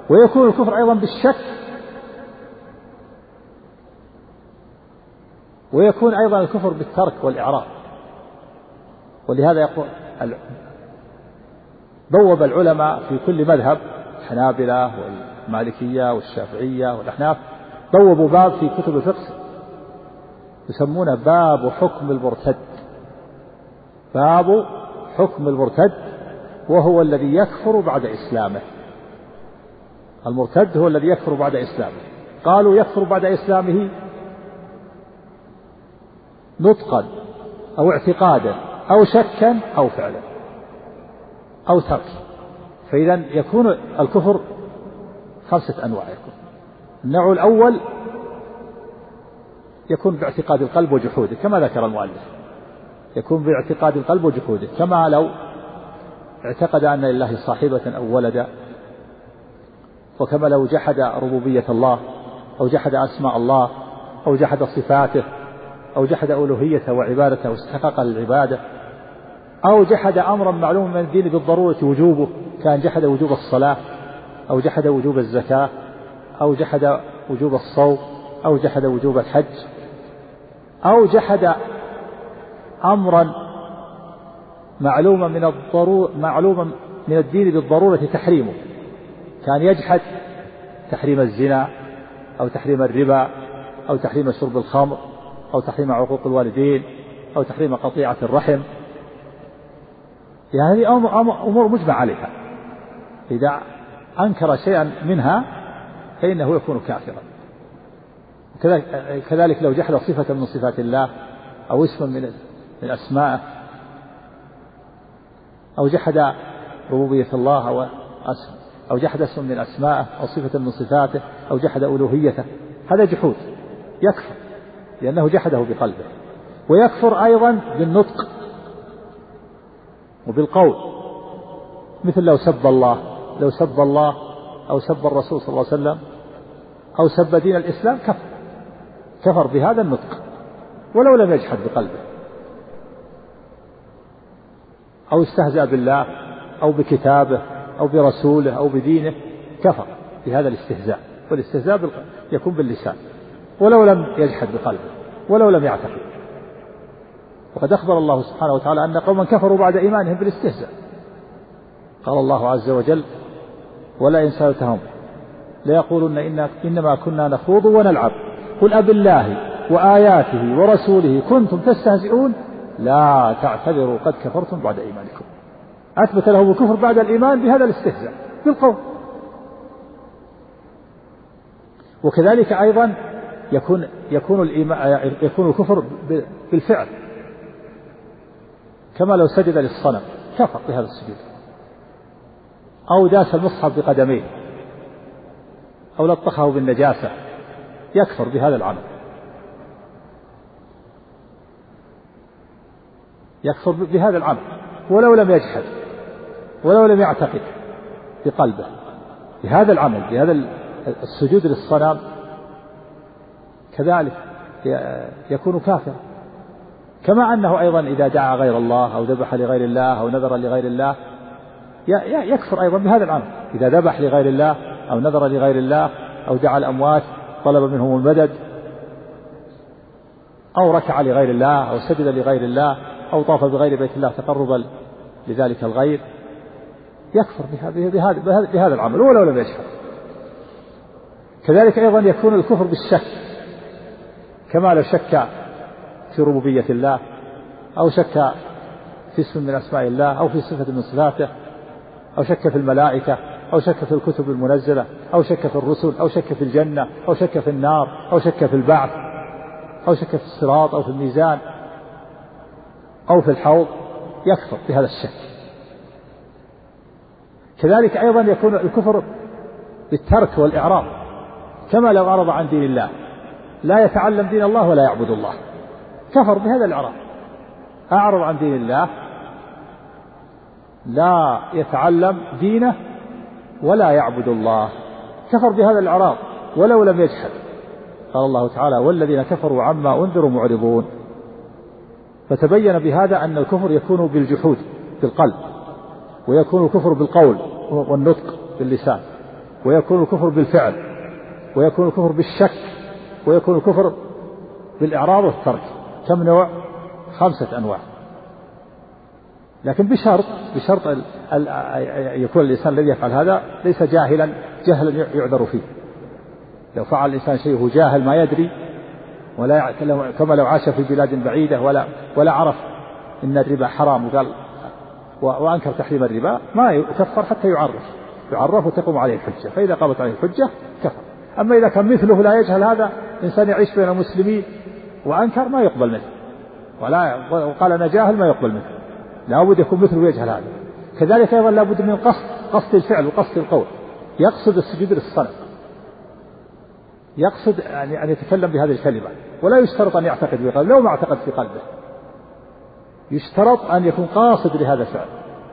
ويكون الكفر أيضا بالشك. ويكون أيضا الكفر بالترك والإعراض. ولهذا يقول بوب العلماء في كل مذهب الحنابلة والمالكية والشافعية والأحناف بوبوا باب في كتب الفقه يسمونه باب حكم المرتد. باب حكم المرتد وهو الذي يكفر بعد إسلامه. المرتد هو الذي يكفر بعد إسلامه. قالوا يكفر بعد إسلامه نطقا أو اعتقادا أو شكا أو فعلا أو ترك. فإذا يكون الكفر خمسة أنواع يكون. النوع الأول يكون باعتقاد القلب وجحوده كما ذكر المؤلف. يكون باعتقاد القلب وجحوده كما لو اعتقد أن لله صاحبة أو ولدا وكما لو جحد ربوبية الله أو جحد أسماء الله أو جحد صفاته أو جحد ألوهيته وعبادته واستحقاق للعبادة أو جحد أمرا معلوما من الدين بالضرورة وجوبه. كان جحد وجوب الصلاة أو جحد وجوب الزكاة أو جحد وجوب الصوم أو جحد وجوب الحج. أو جحد أمرا معلوما من الضرورة معلوما من الدين بالضرورة تحريمه. كان يجحد تحريم الزنا أو تحريم الربا أو تحريم شرب الخمر. أو تحريم عقوق الوالدين أو تحريم قطيعة الرحم. يعني هذه أمور مجمع عليها. إذا أنكر شيئا منها فإنه يكون كافرا. كذلك لو جحد صفة من صفات الله أو اسما من من أسمائه أو جحد ربوبية الله أو أو جحد اسم من أسمائه أو صفة من صفاته أو جحد ألوهيته. هذا جحود. يكفر. لأنه جحده بقلبه. ويكفر أيضا بالنطق وبالقول. مثل لو سب الله لو سب الله أو سب الرسول صلى الله عليه وسلم أو سب دين الإسلام كفر. كفر بهذا النطق. ولو لم يجحد بقلبه. أو استهزأ بالله أو بكتابه أو برسوله أو بدينه كفر بهذا الاستهزاء. والاستهزاء يكون باللسان. ولو لم يجحد بقلبه ولو لم يعتقد. وقد أخبر الله سبحانه وتعالى أن قوما كفروا بعد إيمانهم بالاستهزاء. قال الله عز وجل ولا إن سألتهم ليقولن إن إنما كنا نخوض ونلعب. قل أب الله وآياته ورسوله كنتم تستهزئون لا تعتذروا قد كفرتم بعد إيمانكم. أثبت لهم الكفر بعد الإيمان بهذا الاستهزاء بالقول وكذلك أيضا يكون يكون الإيمان يكون الكفر بالفعل. كما لو سجد للصنم كفر بهذا السجود. أو داس المصحف بقدميه. أو لطخه بالنجاسة. يكفر بهذا العمل. يكفر بهذا العمل. ولو لم يجحد. ولو لم يعتقد بقلبه. بهذا العمل بهذا السجود للصنم كذلك يكون كافرا. كما أنه أيضا إذا دعا غير الله أو ذبح لغير الله أو نذر لغير الله يكفر أيضا بهذا العمل إذا ذبح لغير الله أو نذر لغير الله أو دعا الأموات طلب منهم المدد أو ركع لغير الله أو سجد لغير الله أو طاف بغير بيت الله تقربا لذلك الغير يكفر بهذا بهذا بهذا العمل ولو لم يشهد. كذلك أيضا يكون الكفر بالشك. كما لو شك في ربوبية الله أو شك في اسم من أسماء الله أو في صفة من صفاته أو شك في الملائكة أو شك في الكتب المنزلة أو شك في الرسل أو شك في الجنة أو شك في النار أو شك في البعث أو شك في الصراط أو في الميزان أو في الحوض يكفر بهذا الشك. كذلك أيضا يكون الكفر بالترك والإعراض كما لو أعرض عن دين الله. لا يتعلم دين الله ولا يعبد الله. كفر بهذا الإعراض أعرض عن دين الله. لا يتعلم دينه ولا يعبد الله. كفر بهذا الإعراض ولو لم يجحد. قال الله تعالى والذين كفروا عما أنذروا معرضون. فتبين بهذا أن الكفر يكون بالجحود بالقلب. ويكون الكفر بالقول والنطق باللسان. ويكون الكفر بالفعل. ويكون الكفر بالشك. ويكون الكفر بالإعراض والترك كم نوع؟ خمسة أنواع. لكن بشرط بشرط ال يكون الإنسان الذي يفعل هذا ليس جاهلا جهلا يعذر فيه. لو فعل الإنسان شيء وهو جاهل ما يدري ولا كما لو عاش في بلاد بعيدة ولا ولا عرف أن الربا حرام وقال وأنكر تحريم الربا ما يكفر حتى يعرف. يعرف وتقوم عليه الحجة. فإذا قامت عليه الحجة كفر. أما إذا كان مثله لا يجهل هذا إنسان يعيش بين المسلمين وأنكر ما يقبل منه. ولا وقال أنا جاهل ما يقبل منه. لابد يكون مثله يجهل هذا. كذلك أيضا لابد من قصد قصد الفعل وقصد القول. يقصد السجود للصنم. يقصد أن يتكلم بهذه الكلمة. ولا يشترط أن يعتقد في قلبه لو ما اعتقد في قلبه. يشترط أن يكون قاصد لهذا الفعل.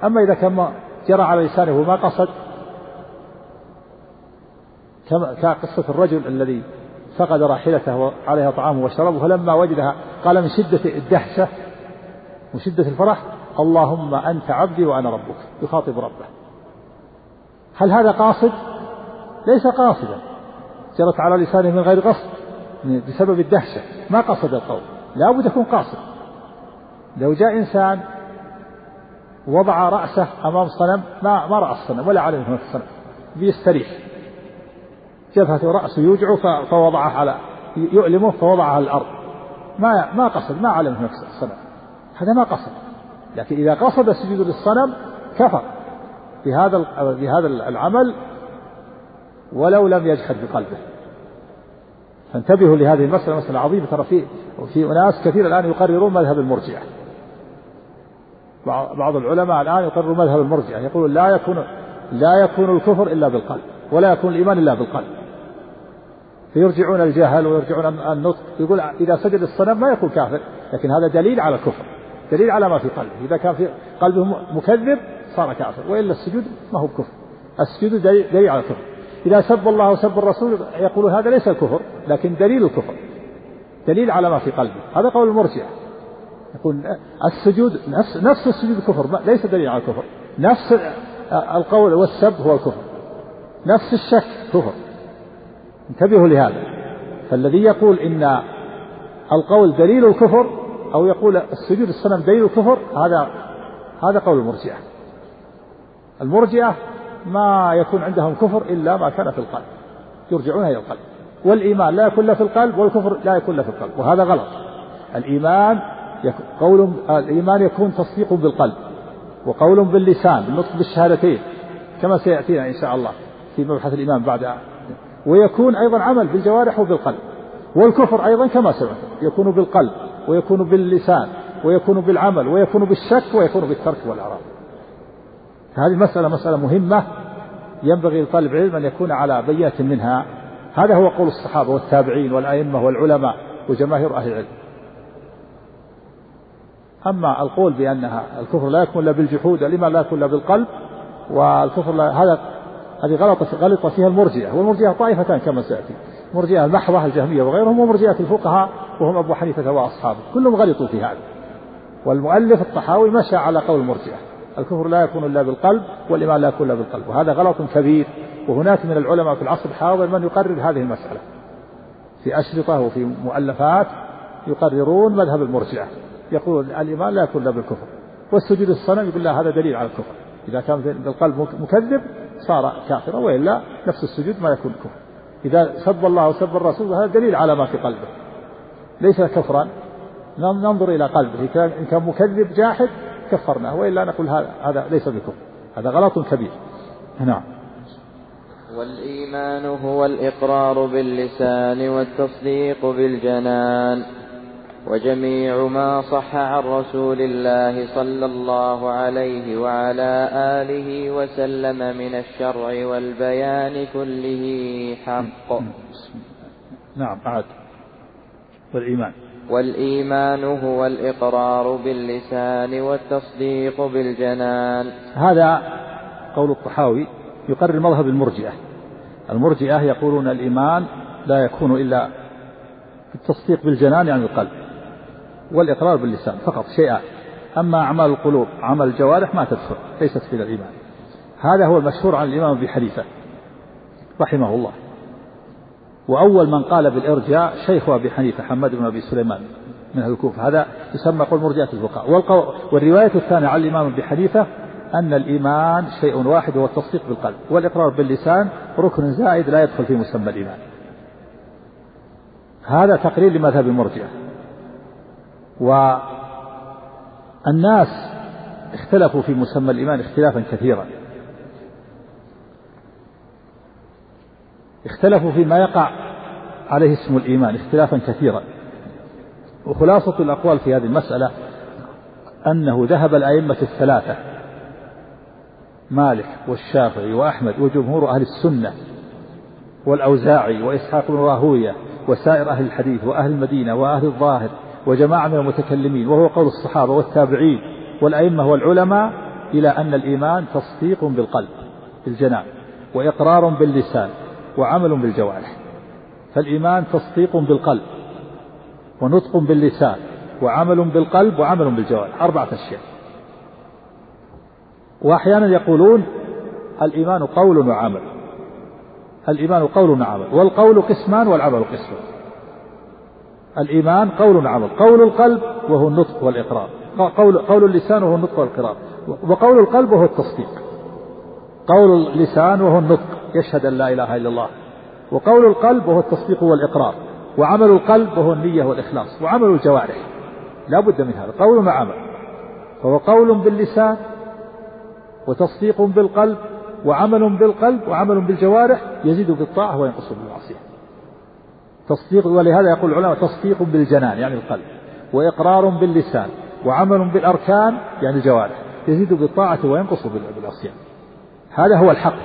أما إذا كان جرى على لسانه وما قصد كما كقصة الرجل الذي فقد راحلته وعليها طعامه وشرابه فلما وجدها قال من شدة الدهشة من شدة الفرح اللهم أنت عبدي وأنا ربك يخاطب ربه. هل هذا قاصد؟ ليس قاصدا. جرت على لسانه من غير قصد بسبب الدهشة. ما قصد القول لا بد يكون قاصد. لو جاء إنسان وضع رأسه أمام صنم ما ما رأى الصنم ولا علم هناك الصنم بيستريح. جبهته رأسه يوجعه فوضعه على يؤلمه فوضعه على الأرض. ما ما قصد ما علم هناك الصنم. هذا ما قصد. لكن إذا قصد السجود للصنم كفر. بهذا بهذا العمل ولو لم يجحد بقلبه فانتبهوا لهذه المسألة مسألة عظيمة. ترى في في أناس كثير الآن يقررون مذهب المرجئة. بعض العلماء الآن يقررون مذهب المرجئة. يقولون لا يكون لا يكون الكفر إلا بالقلب ولا يكون الإيمان إلا بالقلب. فيرجعون الجهل ويرجعون النطق يقول إذا سجد الصنم ما يكون كافر لكن هذا دليل على الكفر دليل على ما في قلبه إذا كان في قلبه مكذب صار كافر وإلا السجود ما هو بكفر السجود دليل على الكفر. إذا سب الله وسب الرسول يقول هذا ليس الكفر لكن دليل الكفر دليل على ما في قلبه. هذا قول المرجع. يقول السجود نفس نفس السجود كفر ليس دليل على الكفر. نفس القول والسب هو الكفر. نفس الشك كفر. انتبهوا لهذا. فالذي يقول إن القول دليل الكفر أو يقول السجود الصنم دليل الكفر هذا هذا قول المرجئة. المرجئة ما يكون عندهم كفر إلا ما كان في القلب. يرجعون إلى القلب. والإيمان لا يكون في القلب والكفر لا يكون في القلب. وهذا غلط. الإيمان قول الإيمان يكون تصديق بالقلب وقول باللسان بالنطق بالشهادتين كما سيأتينا إن شاء الله في مبحث الإيمان بعد ويكون أيضا عمل بالجوارح وبالقلب. والكفر أيضا كما سمعت يكون بالقلب ويكون باللسان ويكون بالعمل ويكون بالشك ويكون بالترك والإعراض. هذه مسألة مسألة مهمة. ينبغي لطالب العلم أن يكون على بينة منها. هذا هو قول الصحابة والتابعين والأئمة والعلماء وجماهير أهل العلم. أما القول بأنها الكفر لا يكون إلا بالجحود الإيمان لا يكون إلا بالقلب والكفر لا هذا هذه غلط غلط فيها المرجئة والمرجئة طائفتان كما سيأتي. مرجئة المحضة الجهمية وغيرهم ومرجئة الفقهاء وهم أبو حنيفة وأصحابه. كلهم غلطوا في هذا. والمؤلف الطحاوي مشى على قول المرجئة. الكفر لا يكون إلا بالقلب والإيمان لا يكون إلا بالقلب. وهذا غلط كبير. وهناك من العلماء في العصر الحاضر من يقرر هذه المسألة. في أشرطة وفي مؤلفات يقررون مذهب المرجئة. يقول الإيمان لا يكون إلا بالكفر. والسجود الصنم يقول لا هذا دليل على الكفر. إذا كان بالقلب مكذب صار كافرا وإلا نفس السجود ما يكون كفر. إذا سب الله وسب الرسول هذا دليل على ما في قلبه. ليس كفرا. ننظر إلى قلبه. إن كان مكذب جاحد كفرناه. وإلا نقول هذا هذا ليس بكفر. هذا غلط كبير. نعم.
والإيمان هو الإقرار باللسان والتصديق بالجنان. وجميع ما صح عن رسول الله صلى الله عليه وعلى آله وسلم من الشرع والبيان كله حق.
نعم عاد والإيمان.
والإيمان هو الإقرار باللسان والتصديق بالجنان.
هذا قول الطحاوي يقرر مذهب المرجئة. المرجئة يقولون الإيمان لا يكون إلا بالتصديق بالجنان يعني القلب. والإقرار باللسان فقط شيئان أما أعمال القلوب عمل الجوارح ما تدخل ليست في الإيمان هذا هو المشهور عن الإمام أبي حنيفة رحمه الله. وأول من قال بالإرجاء شيخ أبي حنيفة حماد بن أبي سليمان من أهل الكوفة. هذا يسمى قول مرجئة الفقهاء. والرواية الثانية عن الإمام أبي حنيفة أن الإيمان شيء واحد هو التصديق بالقلب والإقرار باللسان ركن زائد لا يدخل في مسمى الإيمان. هذا تقرير لمذهب المرجئة. والناس اختلفوا في مسمى الإيمان اختلافا كثيرا. اختلفوا فيما يقع عليه اسم الإيمان اختلافا كثيرا. وخلاصة الأقوال في هذه المسألة أنه ذهب الأئمة الثلاثة مالك والشافعي وأحمد وجمهور أهل السنة والأوزاعي وإسحاق بن راهوية وسائر أهل الحديث وأهل المدينة وأهل الظاهر وجماعة من المتكلمين وهو قول الصحابة والتابعين والأئمة والعلماء إلى أن الإيمان تصديق بالقلب بالجنان وإقرار باللسان وعمل بالجوارح. فالإيمان تصديق بالقلب ونطق باللسان وعمل بالقلب وعمل بالجوارح. أربعة أشياء. وأحيانا يقولون الإيمان قول وعمل. الإيمان قول وعمل والقول قسمان والعمل قسم الإيمان قول وعمل قول القلب وهو النطق والإقرار قول, قول اللسان وهو النطق والإقرار وقول القلب وهو التصديق قول اللسان وهو النطق يشهد أن لا إله إلا الله وقول القلب وهو التصديق والإقرار وعمل القلب وهو النية والإخلاص وعمل الجوارح لا بد من هذا قول وعمل فهو قول باللسان وتصديق بالقلب وعمل بالقلب وعمل بالجوارح يزيد بالطاعة وينقص بالمعصية. تصديق ولهذا يقول العلماء تصديق بالجنان يعني القلب وإقرار باللسان وعمل بالأركان يعني الجوارح يزيد بالطاعة وينقص بالعصيان. هذا هو الحق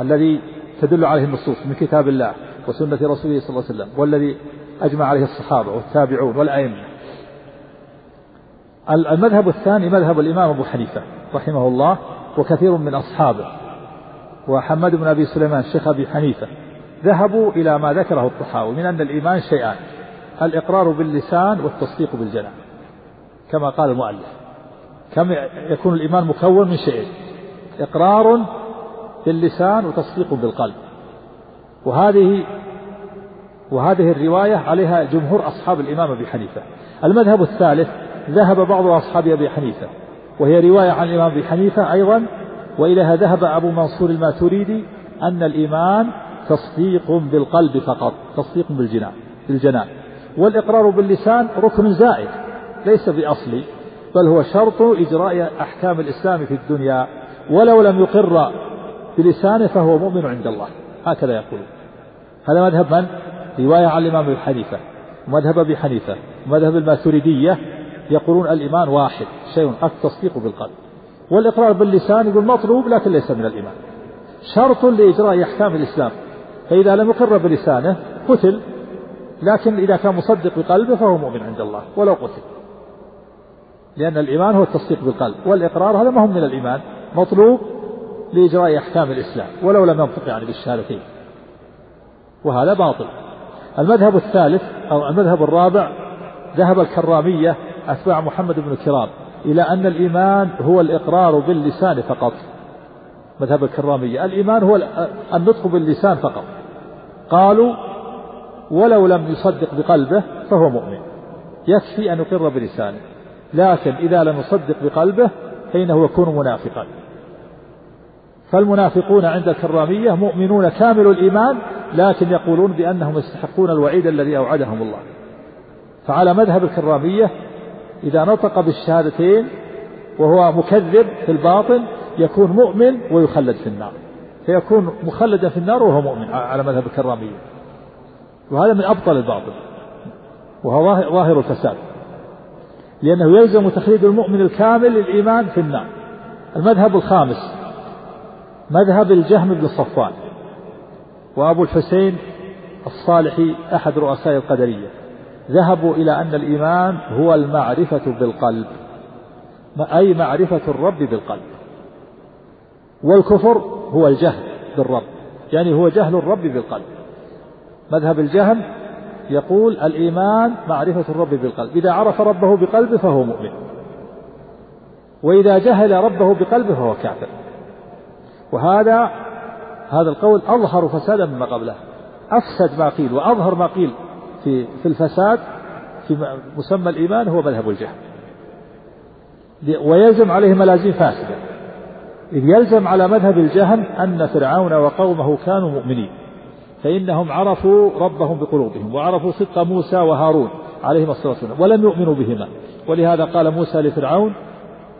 الذي تدل عليه النصوص من كتاب الله وسنة رسوله صلى الله عليه وسلم والذي أجمع عليه الصحابة والتابعون والأئمة. المذهب الثاني مذهب الإمام أبو حنيفة رحمه الله وكثير من أصحابه وحماد بن أبي سليمان الشيخ أبي حنيفة ذهبوا إلى ما ذكره الطحاوي من أن الإيمان شيئان الإقرار باللسان والتصديق بالجنان كما قال المؤلف. كم يكون الإيمان مكون من شيئين إقرار باللسان وتصديق بالقلب. وهذه وهذه الرواية عليها جمهور أصحاب الإمام أبي حنيفة. المذهب الثالث ذهب بعض أصحاب أبي حنيفة وهي رواية عن الإمام أبي حنيفة أيضا وإليها ذهب أبو منصور الماتريدي أن الإيمان تصديق بالقلب فقط تصديق بالجنان بالجنان والإقرار باللسان ركن زائد ليس بأصلي بل هو شرط إجراء أحكام الإسلام في الدنيا. ولو لم يقر بلسانه فهو مؤمن عند الله. هكذا يقول. هذا مذهب من؟ رواية عن الإمام أبي حنيفة. ومذهب أبي حنيفة. ومذهب الماتريدية يقولون الإيمان واحد شيء التصديق بالقلب. والإقرار باللسان يقول مطلوب لكن ليس من الإيمان. شرط لإجراء أحكام الإسلام. فإذا لم يقر بلسانه قتل. لكن إذا كان مصدق بقلبه فهو مؤمن عند الله ولو قتل. لأن الإيمان هو التصديق بالقلب والإقرار هذا ما هو من الإيمان مطلوب لإجراء أحكام الإسلام ولو لم ينطق يعني بالشهادتين وهذا باطل. المذهب الثالث أو المذهب الرابع ذهب الكرامية أتباع محمد بن كرام إلى أن الإيمان هو الإقرار باللسان فقط. مذهب الكرامية الإيمان هو النطق باللسان فقط. قالوا ولو لم يصدق بقلبه فهو مؤمن. يكفي أن يقر بلسانه لكن إذا لم يصدق بقلبه فإنه يكون منافقا. فالمنافقون عند الكرامية مؤمنون كامل الإيمان لكن يقولون بأنهم يستحقون الوعيد الذي أوعدهم الله. فعلى مذهب الكرامية إذا نطق بالشهادتين وهو مكذب في الباطن يكون مؤمن ويخلد في النار. فيكون مخلدا في النار وهو مؤمن على مذهب الكرامية وهذا من أبطل الباطل. وهو ظاهر الفساد. لأنه يلزم تخليد المؤمن الكامل للإيمان في النار. المذهب الخامس. مذهب الجهم بن صفوان. وأبو الحسين الصالحي أحد رؤساء القدرية. ذهبوا إلى أن الإيمان هو المعرفة بالقلب. أي معرفة الرب بالقلب. والكفر هو الجهل بالرب. يعني هو جهل الرب بالقلب. مذهب الجهل يقول الإيمان معرفة الرب بالقلب. إذا عرف ربه بقلبه فهو مؤمن. وإذا جهل ربه بقلبه فهو كافر. وهذا هذا القول أظهر فسادا مما قبله. أفسد ما قيل وأظهر ما قيل في في الفساد في مسمى الإيمان هو مذهب الجهل ويلزم عليه ملازم فاسدة. إذ يلزم على مذهب الجهل أن فرعون وقومه كانوا مؤمنين فإنهم عرفوا ربهم بقلوبهم وعرفوا صدق موسى وهارون عليهما الصلاة والسلام ولم يؤمنوا بهما. ولهذا قال موسى لفرعون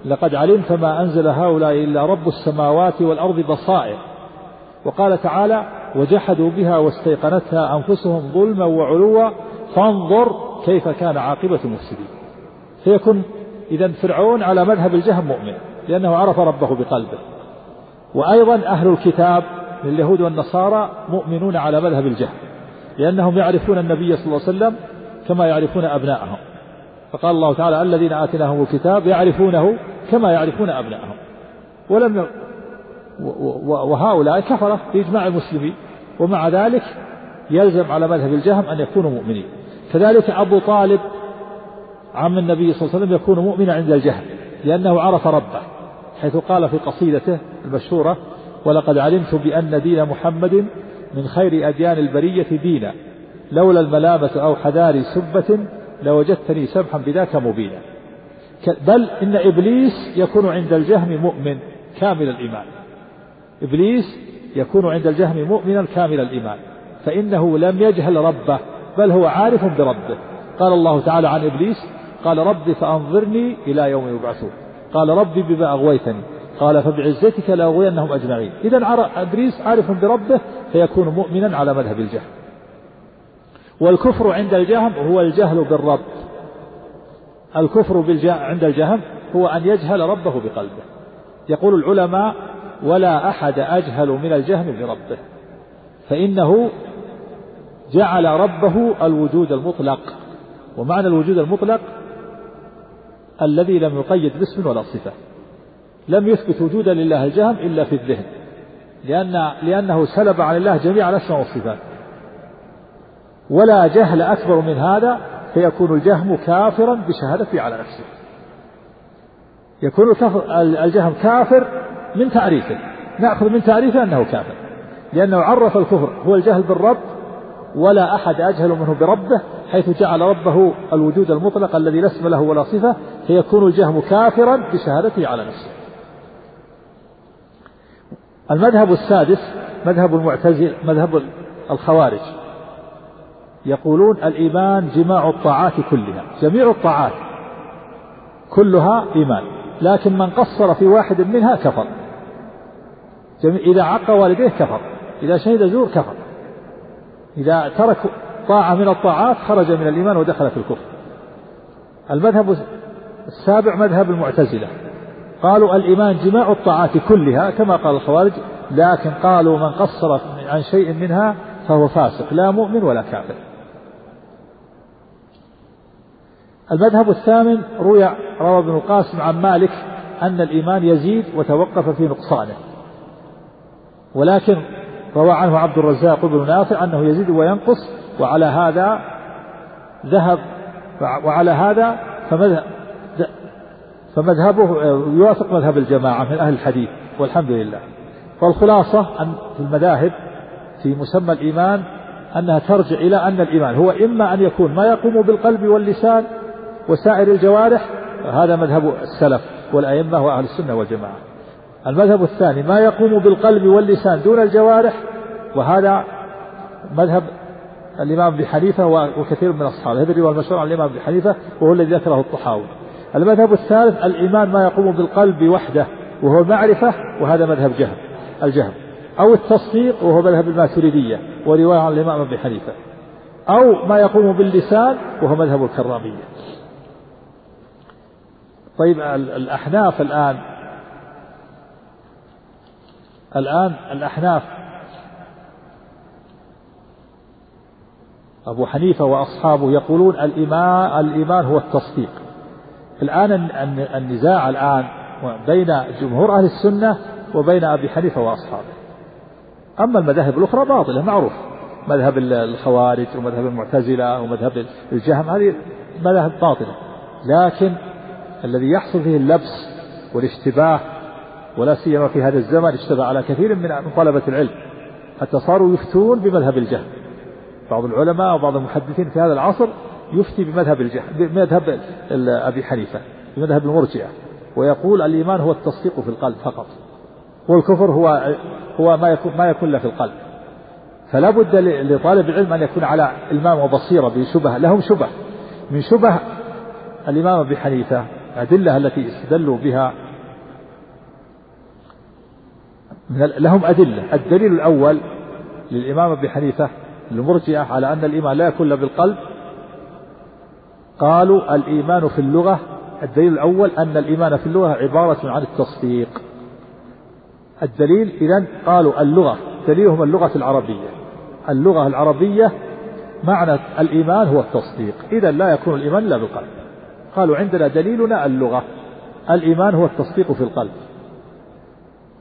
لقد علمت ما أنزل هؤلاء إلا رب السماوات والأرض بصائر. وقال تعالى وجحدوا بها واستيقنتها أنفسهم ظلما وعلوا فانظر كيف كان عاقبة المفسدين. فيكون إذا فرعون على مذهب الجهم مؤمن. لأنه عرف ربه بقلبه. وأيضا أهل الكتاب من اليهود والنصارى مؤمنون على مذهب الجهل لأنهم يعرفون النبي صلى الله عليه وسلم كما يعرفون أبناءهم. فقال الله تعالى الذين آتيناهم الكتاب يعرفونه كما يعرفون أبناءهم. ولم. وهؤلاء كفرة بإجماع المسلمين ومع ذلك يلزم على مذهب الجهم أن يكونوا مؤمنين. كذلك أبو طالب عم النبي صلى الله عليه وسلم يكون مؤمنا عند الجهل. لأنه عرف ربه حيث قال في قصيدته المشهورة ولقد علمت بأن دين محمد من خير أديان البرية دينا لولا الملامة أو حذار سبة لوجدتني سمحا بذاك مبينا. بل إن إبليس يكون عند الجهم مؤمن كامل الإيمان. إبليس يكون عند الجهم مؤمنا كامل الإيمان فإنه لم يجهل ربه بل هو عارف بربه. قال الله تعالى عن إبليس قال رب فأنظرني إلى يوم يبعثون. قال ربي بما أغويتني. قال فبعزتك لأغوينهم أجمعين. إذا إبليس عارف بربه فيكون مؤمنا على مذهب الجهل. والكفر عند الجهم هو الجهل بالرب. الكفر عند الجهم هو أن يجهل ربه بقلبه. يقول العلماء ولا أحد أجهل من الجهم بربه. فإنه جعل ربه الوجود المطلق. ومعنى الوجود المطلق الذي لم يقيد باسم ولا صفة. لم يثبت وجودا لله الجهم إلا في الذهن. لأن لأنه سلب عن الله جميع الأسماء والصفات. ولا جهل أكبر من هذا فيكون الجهم كافرا بشهادته على نفسه. يكون الجهم كافر من تعريفه نأخذ من تعريفه أنه كافر. لأنه عرف الكفر. هو الجهل بالرب ولا أحد أجهل منه بربه حيث جعل ربه الوجود المطلق الذي لا اسم له ولا صفة فيكون الجهم كافرا بشهادته على نفسه. المذهب السادس مذهب المعتزل مذهب الخوارج يقولون الإيمان جماع الطاعات كلها جميع الطاعات كلها إيمان لكن من قصر في واحد منها كفر. إذا عق والديه كفر إذا شهد زور كفر. إذا ترك طاعة من الطاعات خرج من الإيمان ودخل في الكفر. المذهب السابع مذهب المعتزلة. قالوا الإيمان جماع الطاعات كلها كما قال الخوارج لكن قالوا من قصر عن شيء منها فهو فاسق لا مؤمن ولا كافر. المذهب الثامن روي روى ابن القاسم عن مالك أن الإيمان يزيد وتوقف في نقصانه. ولكن روى عنه عبد الرزاق بن نافع أنه يزيد وينقص وعلى هذا ذهب وعلى هذا فمذهب فمذهبه يوافق مذهب الجماعة من أهل الحديث والحمد لله. والخلاصة أن في المذاهب في مسمى الإيمان أنها ترجع إلى أن الإيمان هو إما أن يكون ما يقوم بالقلب واللسان وسائر الجوارح هذا مذهب السلف والأئمة وأهل السنة والجماعة. المذهب الثاني ما يقوم بالقلب واللسان دون الجوارح وهذا مذهب الإمام أبي حنيفة وكثير من أصحابه. هذا الرواية المشهور عن الإمام أبي حنيفة وهو الذي ذكره الطحاوي. المذهب الثالث الإيمان ما يقوم بالقلب وحده وهو المعرفة وهذا مذهب جهم الجهم. أو التصديق وهو مذهب الماتريدية ورواية عن الإمام أبي حنيفة. أو ما يقوم باللسان وهو مذهب الكرامية. طيب الأحناف الآن. الآن الأحناف. أبو حنيفة وأصحابه يقولون الإيمان الإيمان هو التصديق. الآن النزاع الآن بين جمهور أهل السنة وبين أبي حنيفة وأصحابه. أما المذاهب الأخرى باطلة معروف. مذهب الخوارج ومذهب المعتزلة ومذهب الجهم هذه مذاهب باطلة. لكن الذي يحصل فيه اللبس والاشتباه ولا سيما في هذا الزمن اشتبه على كثير من طلبة العلم. حتى صاروا يفتون بمذهب الجهل بعض العلماء وبعض المحدثين في هذا العصر يفتي بمذهب الجهل بمذهب أبي حنيفة بمذهب المرجئة ويقول الإيمان هو التصديق في القلب فقط والكفر هو هو ما يكون ما يكون له في القلب. فلا بد لطالب العلم أن يكون على إلمام وبصيرة بشبه لهم شبه. من شبه الإمام أبي حنيفة الأدلة التي استدلوا بها لهم أدلة. الدليل الأول للإمام أبي حنيفة المرجئة على أن الإيمان لا يكون بالقلب قالوا الإيمان في اللغة الدليل الأول أن الإيمان في اللغة عبارة عن التصديق. الدليل إذا قالوا اللغة دليلهم اللغة العربية. اللغة العربية معنى الإيمان هو التصديق. إذا لا يكون الإيمان إلا بالقلب. قالوا عندنا دليلنا اللغة. الإيمان هو التصديق في القلب.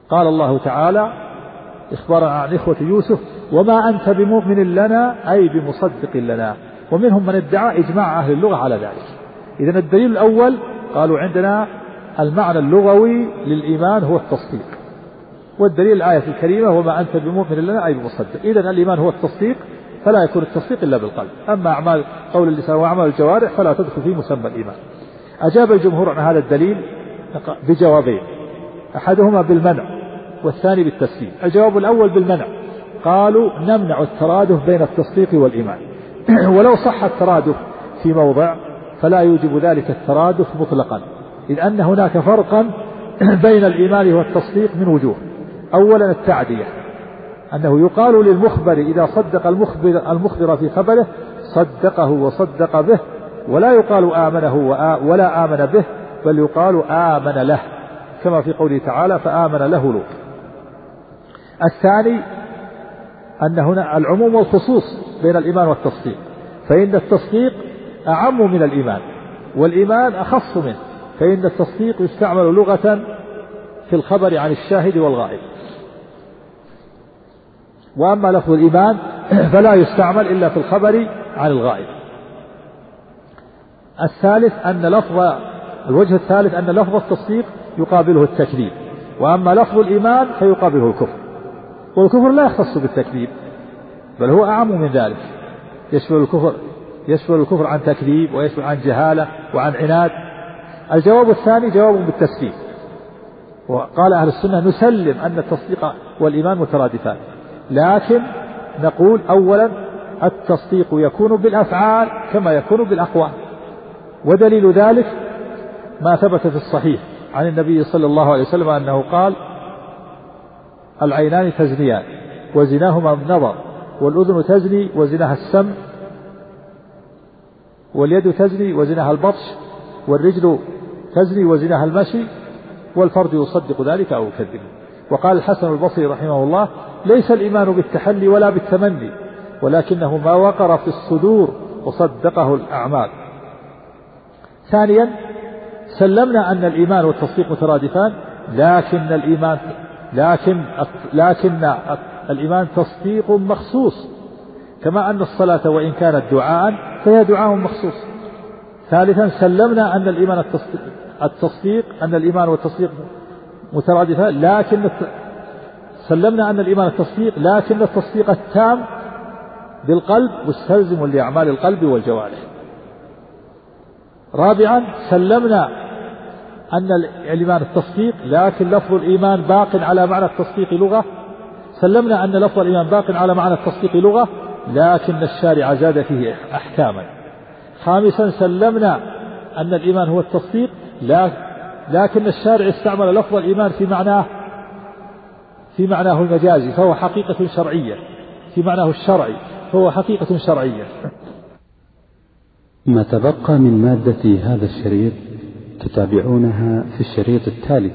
قال الله تعالى إخبارا عن إخوة يوسف وما أنت بمؤمن لنا أي بمصدق لنا. ومنهم من ادعى إجماع أهل اللغة على ذلك. إذا الدليل الأول قالوا عندنا المعنى اللغوي للإيمان هو التصديق. والدليل الآية الكريمة وما أنت بمؤمن لنا أي بمصدق. إذا الإيمان هو التصديق فلا يكون التصديق إلا بالقلب. أما أعمال قول اللسان وأعمال الجوارح فلا تدخل في مسمى الإيمان. أجاب الجمهور عن هذا الدليل بجوابين. أحدهما بالمنع والثاني بالتسليم. الجواب الأول بالمنع. قالوا نمنع الترادف بين التصديق والإيمان. ولو صح الترادف في موضع فلا يوجب ذلك الترادف مطلقا. إذ أن هناك فرقا بين الإيمان والتصديق من وجوه. أولا التعدية. أنه يقال للمخبر إذا صدق المخبر, المخبر في خبره صدقه وصدق به ولا يقال آمنه ولا آمن به بل يقال آمن له. كما في قوله تعالى فآمن له لوط. الثاني أن هنا العموم والخصوص. بين الإيمان والتصديق. فإن التصديق أعم من الإيمان والإيمان أخص منه. فإن التصديق يستعمل لغة في الخبر عن الشاهد والغائب. وأما لفظ الإيمان فلا يستعمل إلا في الخبر عن الغائب. الثالث أن لفظ الوجه الثالث أن لفظ التصديق يقابله التكذيب. وأما لفظ الإيمان فيقابله الكفر. والكفر لا يختص بالتكذيب. بل هو أعم من ذلك. يشمل الكفر يشمل الكفر عن تكذيب ويشمل عن جهالة وعن عناد. الجواب الثاني جواب بالتسليم. وقال أهل السنة نسلم أن التصديق والإيمان مترادفان. لكن نقول أولا التصديق يكون بالأفعال كما يكون بالأقوال. ودليل ذلك ما ثبت في الصحيح عن النبي صلى الله عليه وسلم أنه قال العينان تزنيان وزناهما النظر والأذن تزني وزناها السمع واليد تزني وزناها البطش والرجل تزني وزناها المشي والفرد يصدق ذلك أو يكذبه وقال الحسن البصري رحمه الله ليس الإيمان بالتحلي ولا بالتمني ولكنه ما وقر في الصدور وصدقه الأعمال. ثانيا سلمنا أن الإيمان والتصديق مترادفان لكن الإيمان لكن لكن الإيمان تصديق مخصوص. كما أن الصلاة وإن كانت دعاء فهي دعاء مخصوص. ثالثا سلمنا أن الإيمان التصديق أن الإيمان والتصديق مترادفان لكن سلمنا أن الإيمان التصديق لكن التصديق التام بالقلب مستلزم لأعمال القلب والجوارح. رابعا سلمنا أن الإيمان التصديق لكن لفظ الإيمان باق على معنى التصديق لغة سلمنا أن لفظ الإيمان باق على معنى التصديق لغة لكن الشارع زاد فيه أحكاما. خامسا سلمنا أن الإيمان هو التصديق لكن الشارع استعمل لفظ الإيمان في معناه في معناه المجازي فهو حقيقة شرعية. في معناه الشرعي فهو حقيقة شرعية.
ما تبقى من مادة هذا الشريط تتابعونها في الشريط التالي.